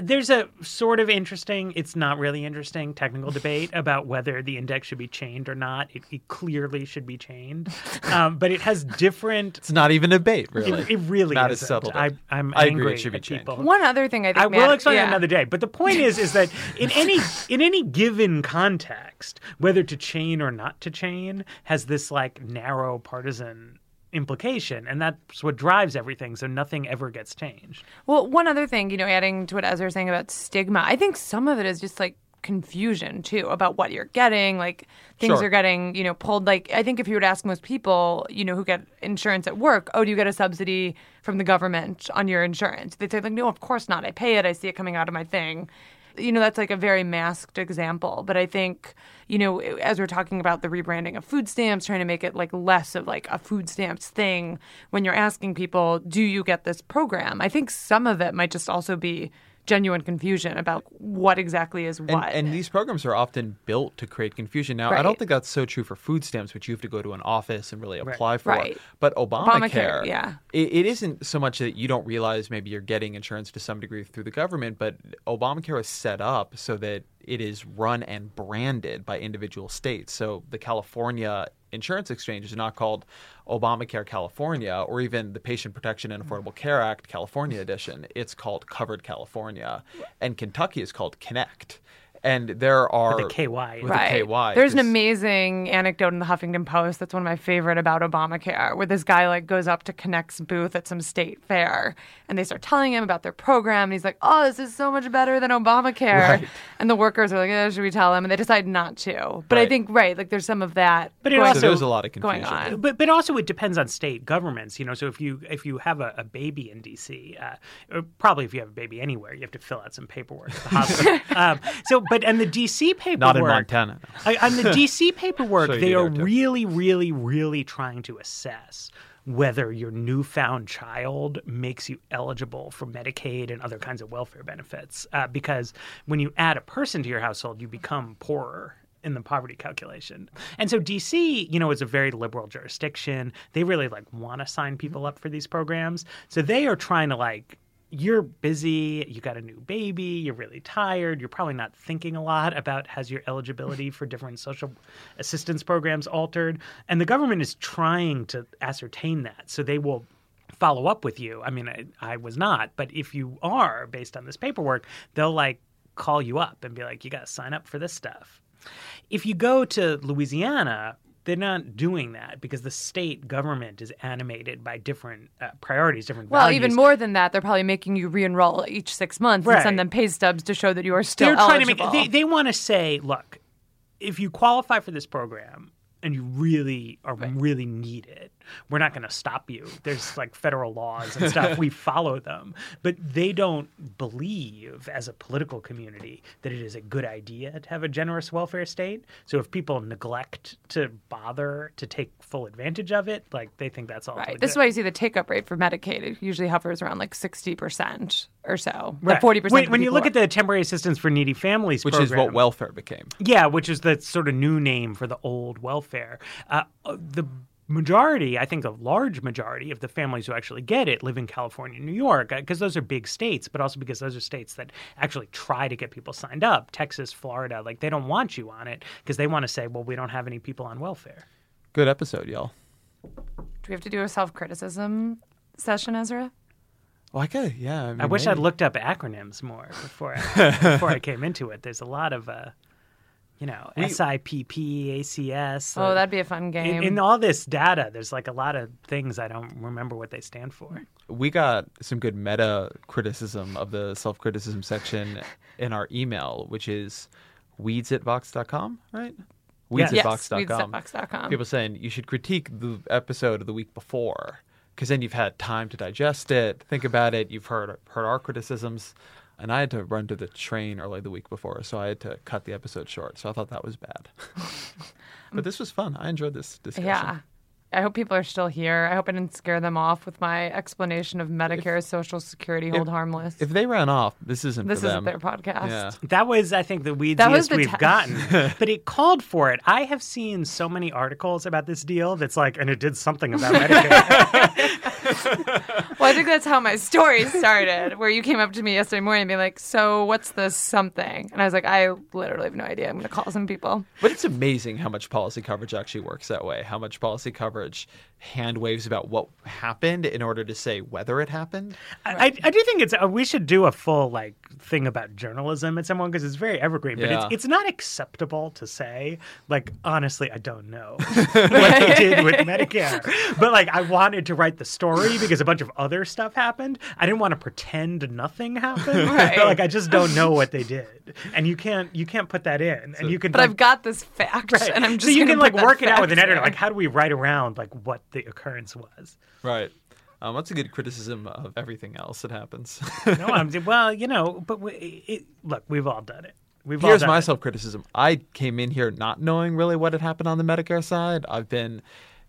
there's a sort of interesting, it's not really interesting technical debate about whether the index should be chained or not. It, it clearly should be chained, um, but it has different. It's not even a debate, really. It, it really Matt has isn't. settled it. I, I'm I agree, it should be at changed. people. One other thing I think I will explain yeah. another day. But the point is, is that in *laughs* any in any given context, whether to chain or not to chain has this like narrow partisan implication, and that's what drives everything. So nothing ever gets changed. Well, one other thing, you know, adding to what ezra's saying about stigma, I think some of it is just like confusion too about what you're getting. Like things Sure. are getting, you know, pulled. Like I think if you were to ask most people, you know, who get insurance at work, oh, do you get a subsidy from the government on your insurance? They'd say like, no, of course not. I pay it. I see it coming out of my thing. You know, that's like a very masked example. But I think, you know, as we're talking about the rebranding of food stamps, trying to make it like less of like a food stamps thing, when you're asking people, do you get this program? I think some of it might just also be genuine confusion about what exactly is what. and these programs are often built to create confusion. Now, I don't think that's so true for food stamps, which you have to go to an office and really apply for. Right. But Obamacare, Obamacare, yeah. it, it isn't so much that you don't realize maybe you're getting insurance to some degree through the government, but Obamacare is set up so that it is run and branded by individual states. So the California Insurance Exchange is not called Obamacare California or even the Patient Protection and Affordable Care Act California edition. It's called Covered California. And Kentucky is called kynect. And there are With a KY. with a Right. KY. There's an amazing anecdote in the Huffington Post that's one of my favorite about Obamacare, where this guy like goes up to kynect's booth at some state fair, and they start telling him about their program, and he's like, "Oh, this is so much better than Obamacare," Right. and the workers are like, eh, "Should we tell him?" And they decide not to. But I think right, like there's some of that. But it going- also- so there's a lot of going confusion. on. But but also it depends on state governments, you know. So if you if you have a, a baby in D.C., uh, or probably if you have a baby anywhere, you have to fill out some paperwork at the hospital. *laughs* um, so, but and the D.C. paperwork, Not in Montana. I, on the DC *laughs* paperwork, they are really, really, really trying to assess whether your newfound child makes you eligible for Medicaid and other kinds of welfare benefits. Uh, because when you add a person to your household, you become poorer in the poverty calculation. And so DC, you know, is a very liberal jurisdiction. They really like want to sign people up for these programs. So they are trying to like you're busy, you got a new baby, you're really tired, you're probably not thinking a lot about has your eligibility for different social assistance programs altered. And the government is trying to ascertain that. So they will follow up with you. I mean, I, I was not, but if you are based on this paperwork, they'll like call you up and be like, you got to sign up for this stuff. If you go to Louisiana, they're not doing that because the state government is animated by different uh, priorities, different Well, values. even more than that, they're probably making you re-enroll each six months and send them pay stubs to show that you are still they're trying eligible. to make they, they want to say look if you qualify for this program and you really are really need it we're not going to stop you there's like federal laws and stuff we *laughs* follow them but they don't believe as a political community that it is a good idea to have a generous welfare state so if people neglect to bother to take full advantage of it like they think that's all Right. This is why you see the take-up rate for Medicaid. It usually hovers around like sixty percent or so. Like forty percent. When, when you look at the temporary assistance for needy families, which is what welfare became. Yeah, which is the sort of new name for the old welfare. Uh, uh, the majority, I think a large majority of the families who actually get it live in California and New York because those are big states, but also because those are states that actually try to get people signed up. Texas, Florida, like they don't want you on it because they want to say, well, we don't have any people on welfare. Good episode, y'all. Do we have to do a self-criticism session, Ezra? Well, I could, yeah. I, mean, I wish I'd looked up acronyms more before I, *laughs* before I came into it. There's a lot of, uh, you know, SIPP, ACS. Oh, uh, that'd be a fun game. in, in all this data, there's like a lot of things I don't remember what they stand for. we got some good meta criticism of the self criticism section *laughs* in our email, which is weeds at vox.com, right? Weeds Yes. at yes, vox.com. weeds.vox.com. People saying you should critique the episode of the week before because then you've had time to digest it, think about it. You've heard heard our criticisms, and I had to run to the train early the week before, so I had to cut the episode short. So I thought that was bad. *laughs* but this was fun. I enjoyed this discussion. Yeah. I hope people are still here. I hope I didn't scare them off with my explanation of Medicare, Social Security, hold harmless. If they ran off, this isn't this for isn't them. their podcast. Yeah. That was, I think, the That weediest the we've te- gotten. *laughs* but it called for it. I have seen so many articles about this deal that's like, and it did something about Medicare. *laughs* *laughs* Well, I think that's how my story started, where you came up to me yesterday morning and be like, So, what's the something? And I was like, I literally have no idea. I'm going to call some people. But it's amazing how much policy coverage actually works that way. How much policy coverage hand waves about what happened in order to say whether it happened. I, I do think it's uh, we should do a full like thing about journalism at someone because it's very evergreen. But Yeah. it's it's not acceptable to say like honestly I don't know *laughs* what they did with Medicare. But like I wanted to write the story because a bunch of other stuff happened. I didn't want to pretend nothing happened. *laughs* Right. *laughs* like I just don't know what they did, and you can't you can't put that in, and you can. But like, I've got this fact, Right. and I'm just so you can like work it out with an editor. there. Like, how do we write around like what the occurrence was? Right. Um, that's a good criticism of everything else that happens. *laughs* No, I'm well, you know, but we, it, look, we've all done it. We've all Here's done my it. self criticism. I came in here not knowing really what had happened on the Medicare side. I've been,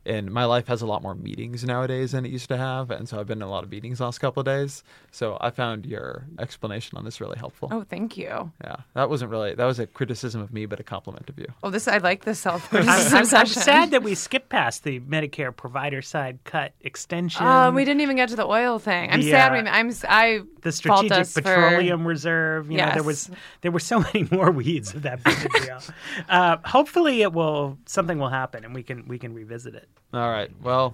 and my life has a lot more meetings nowadays than it used to have, and so I've been in a lot of meetings the last couple of days. So I found your explanation on this really helpful. Oh, thank you. Yeah, that wasn't really that was a criticism of me, but a compliment of you. Oh, this I like this self *laughs* I'm, criticism I'm, I'm sad that we skipped past the Medicare provider side cut extension. Um, we didn't even get to the oil thing. I'm The, sad. We, I'm. s- I the Strategic us for- Petroleum Reserve. You know, there was there were so *laughs* many more weeds of that big deal. *laughs* Uh, hopefully, it will something will happen, and we can we can revisit it. All right. Well,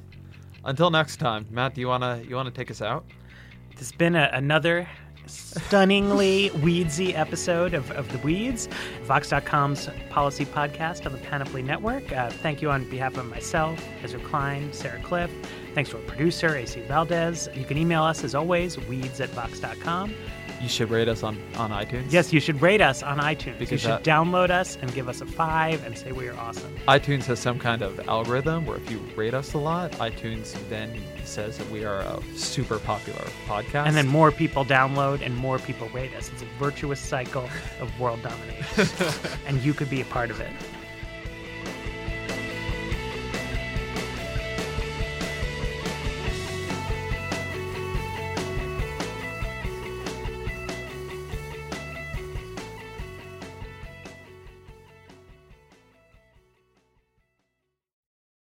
until next time, Matt, do you wanna you wanna take us out? This has been a, another stunningly *laughs* weedsy episode of, of The Weeds, Vox.com's policy podcast on the Panoply Network. Uh, thank you on behalf of myself, Ezra Klein, Sarah Kliff. Thanks to our producer, AC Valdez. You can email us, as always, weeds at Vox.com. You should rate us on on iTunes. Yes, you should rate us on iTunes. Because you should that- download us and give us a five and say we are awesome. iTunes has some kind of algorithm where if you rate us a lot, iTunes then says that we are a super popular podcast. And then more people download and more people rate us. It's a virtuous cycle of world domination. *laughs* and you could be a part of it.